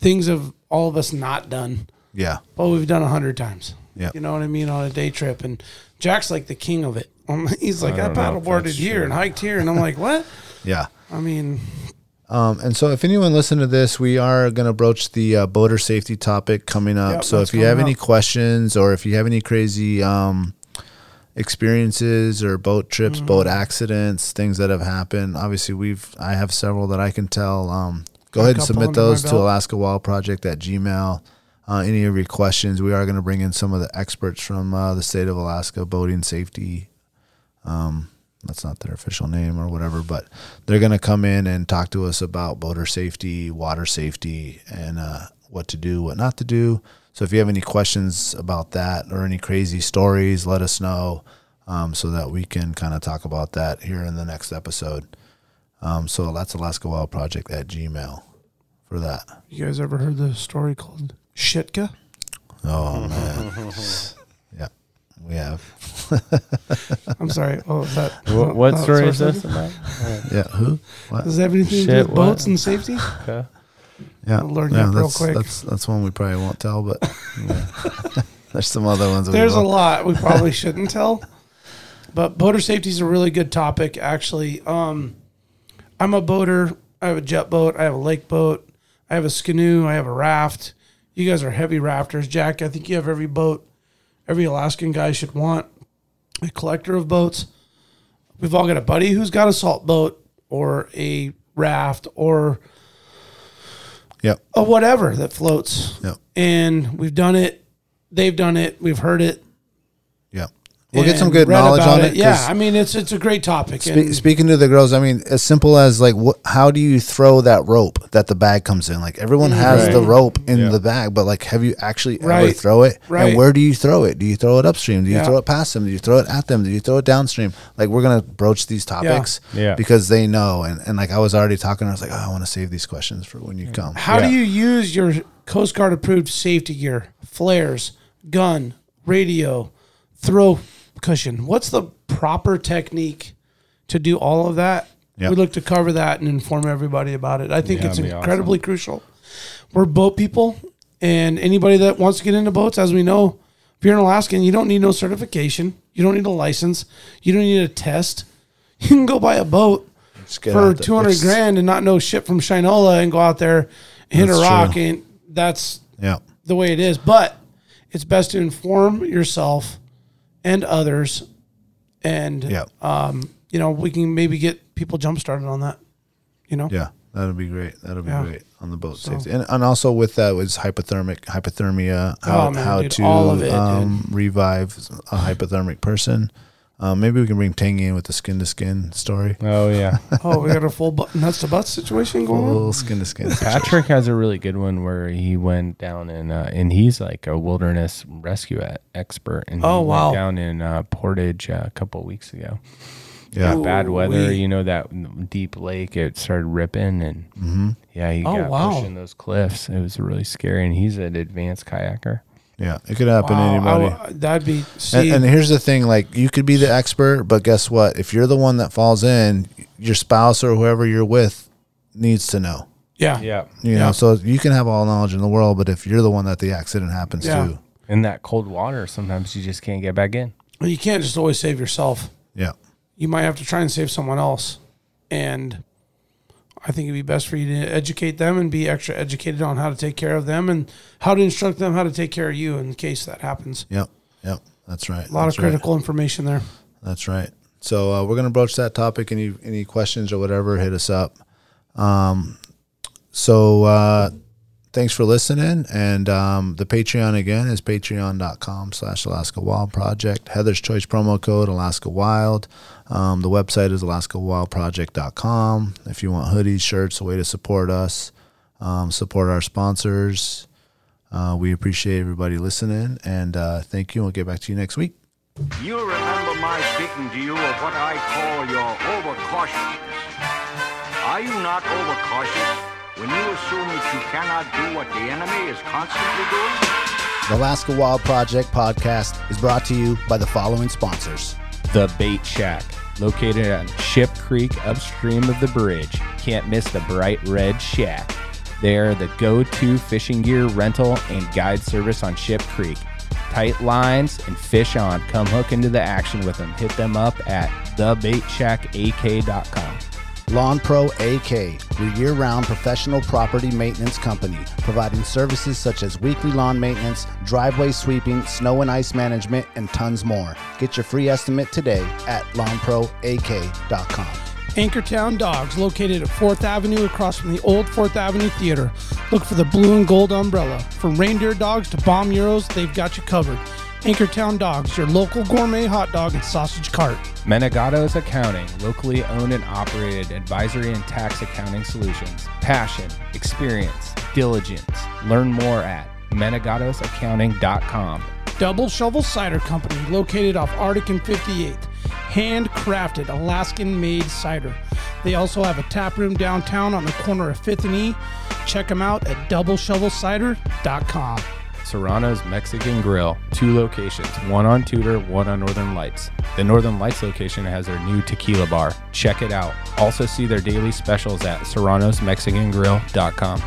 things have all of us not done? yeah, Well, we've done a hundred times. Yeah. You know what I mean on a day trip, and Jack's like the king of it. Um, He's like, I I, don't know if paddleboarded that's here and hiked here, and I'm like, what? yeah. I mean, Um, and so, if anyone listened to this, we are going to broach the uh, boater safety topic coming up. Yep, so, if you have coming any questions or if you have any crazy um, experiences or boat trips, Mm-hmm. boat accidents, things that have happened, obviously, we've I have several that I can tell. Um, go Got ahead and submit those to. Alaska Wild Project at Gmail. Uh, any of your questions, we are going to bring in some of the experts from uh, the state of Alaska boating safety um, that's not their official name or whatever, but they're going to come in and talk to us about boater safety, water safety, and uh, what to do, what not to do. So if you have any questions about that or any crazy stories, let us know um, so that we can kind of talk about that here in the next episode. Um, so that's Alaska Wild Project at Gmail for that. you guys ever heard the story called Shitka? Oh man, we have. I'm sorry. Oh, is that What, what not story is this of it? about? Yeah, who? What? Does that have anything to do Shit, with boats and safety? Okay. Yeah, I'll learn yeah, that real that's, quick. That's that's one we probably won't tell, but yeah. there's some other ones. we There's a lot we probably shouldn't tell, but boater safety is a really good topic. Actually, um, I'm a boater. I have a jet boat. I have a lake boat. I have a skidoo. I have a raft. You guys are heavy rafters, Jack. I think you have every boat every Alaskan guy should want. A collector of boats. We've all got a buddy who's got a salt boat or a raft or Yep. a whatever that floats. Yep. And we've done it. They've done it. We've heard it. Yep. We'll get some good knowledge on it. Yeah, I mean it's it's a great topic. spe- and speaking to the girls, I mean, as simple as like, wh- how do you throw that rope that the bag comes in? Like everyone mm, has Right. the rope in Yeah. the bag, but like, have you actually ever throw it? Right. And where do you throw it? Do you throw it upstream? Do you Yeah. throw it past them? Do you throw it at them? Do you throw it downstream? Like we're gonna broach these topics, Yeah. because they know. And and like I was already talking, I was like, oh, I want to save these questions for when you come. how Yeah. do you use your Coast Guard approved safety gear, flares, gun, radio, throw cushion? What's the proper technique to do all of that? Yep. We look to cover that and inform everybody about it. I think Yeah, it's incredibly crucial. We're boat people, and anybody that wants to get into boats, as we know, if you're an Alaskan, you don't need no certification. You don't need a license. You don't need a test. You can go buy a boat for two hundred grand and not know shit from Shinola and go out there, hit a rock, true. and that's Yeah. the way it is. But it's best to inform yourself and others, and Yeah. um, you know we can maybe get people jump started on that. You know, Yeah, that'll be great. That'll be Yeah. great on the boat safety, and and also with that was hypothermic hypothermia. Oh, How, man, how dude, to it, um, revive a hypothermic person. Um, maybe we can bring Tangy in with the skin to skin story. Oh yeah. oh, we got a full butt, nuts to butts situation going on. Full skin to skin. Patrick has a really good one where he went down and uh, and he's like a wilderness rescue expert. And he Oh, went wow. down in uh, Portage uh, a couple weeks ago. Yeah. Ooh. Bad weather, wee. you know that deep lake. It started ripping, and hmm yeah, he Oh, got wow. pushing those cliffs. It was really scary. And he's an advanced kayaker. Yeah, it could happen to Wow, I anybody. w- that'd be and, see, and here's the thing: like you could be the expert, but guess what? If you're the one that falls in, your spouse or whoever you're with needs to know. yeah, Yeah, You Yeah. know, so you can have all knowledge in the world, but if you're the one that the accident happens Yeah. to, in that cold water, sometimes you just can't get back in. You can't just always save yourself. yeah, you might have to try and save someone else. And I think it'd be best for you to educate them and be extra educated on how to take care of them and how to instruct them how to take care of you in case that happens. Yep. Yep. That's right. A lot That's of critical information there. That's right. So uh, we're gonna broach that topic. Any any questions or whatever, hit us up. Um, so uh, thanks for listening. And um, the Patreon again is patreon.com slash Alaska Wild Project. Heather's Choice promo code Alaska Wild. Um, the website is alaskawildproject.com. If you want hoodies, shirts, a way to support us, um, support our sponsors. Uh, we appreciate everybody listening and uh, thank you. We'll get back to you next week. You remember my speaking to you of what I call your overcautiousness. Are you not overcautious when you assume that you cannot do what the enemy is constantly doing? The Alaska Wild Project podcast is brought to you by the following sponsors. The Bait Shack, located on Ship Creek upstream of the bridge. Can't miss the bright red shack. They are the go to fishing gear rental and guide service on Ship Creek. Tight lines and fish on. Come hook into the action with them. Hit them up at thebaitshackak.com. Lawn Pro AK, your year round professional property maintenance company, providing services such as weekly lawn maintenance, driveway sweeping, snow and ice management, and tons more. Get your free estimate today at lawnproak.com. Anchortown Dogs, located at 4th Avenue across from the old 4th Avenue Theater. Look for the blue and gold umbrella. From reindeer dogs to bomb euros, they've got you covered. Anchortown Dogs, your local gourmet hot dog and sausage cart. Menegato's Accounting, locally owned and operated advisory and tax accounting solutions. Passion, experience, diligence. Learn more at menegatosaccounting.com. Double Shovel Cider Company, located off Arctic and 58th. Handcrafted Alaskan made cider. They also have a tap room downtown on the corner of 5th and E. Check them out at doubleshovelcider.com. Serrano's Mexican Grill, two locations, one on Tudor, one on Northern Lights. The Northern Lights location has their new tequila bar. Check it out. Also see their daily specials at serranosmexicangrill.com.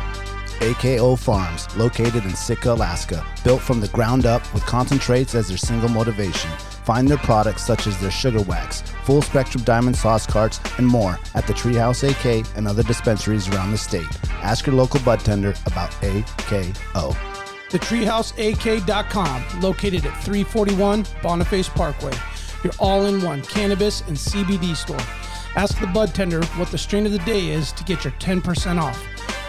AKO Farms, located in Sitka, Alaska, built from the ground up with concentrates as their single motivation. Find their products such as their sugar wax, full spectrum diamond sauce carts, and more at the Treehouse AK and other dispensaries around the state. Ask your local bud tender about AKO. TheTreehouseAK.com, located at 341 Boniface Parkway. Your all in one cannabis and CBD store. Ask the bud tender what the strain of the day is to get your 10% off.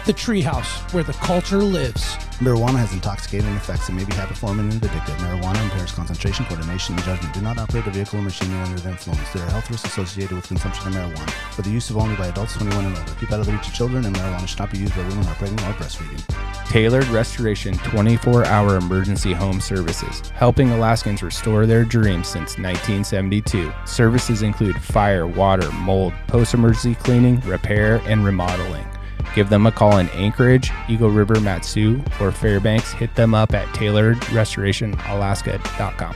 The Treehouse, where the culture lives. Marijuana has intoxicating effects and may be habit-forming and addictive. Marijuana impairs concentration, coordination, and judgment. Do not operate a vehicle or machinery under the influence. There are health risks associated with consumption of marijuana. For the use of only by adults 21 and older. Keep out of the reach of children, and marijuana should not be used by women who are pregnant or breastfeeding. Tailored Restoration 24 hour emergency home services, helping Alaskans restore their dreams since 1972. Services include fire, water, mold, post emergency cleaning, repair, and remodeling. Give them a call in Anchorage, Eagle River, Mat-Su, or Fairbanks. Hit them up at tailoredrestorationalaska.com.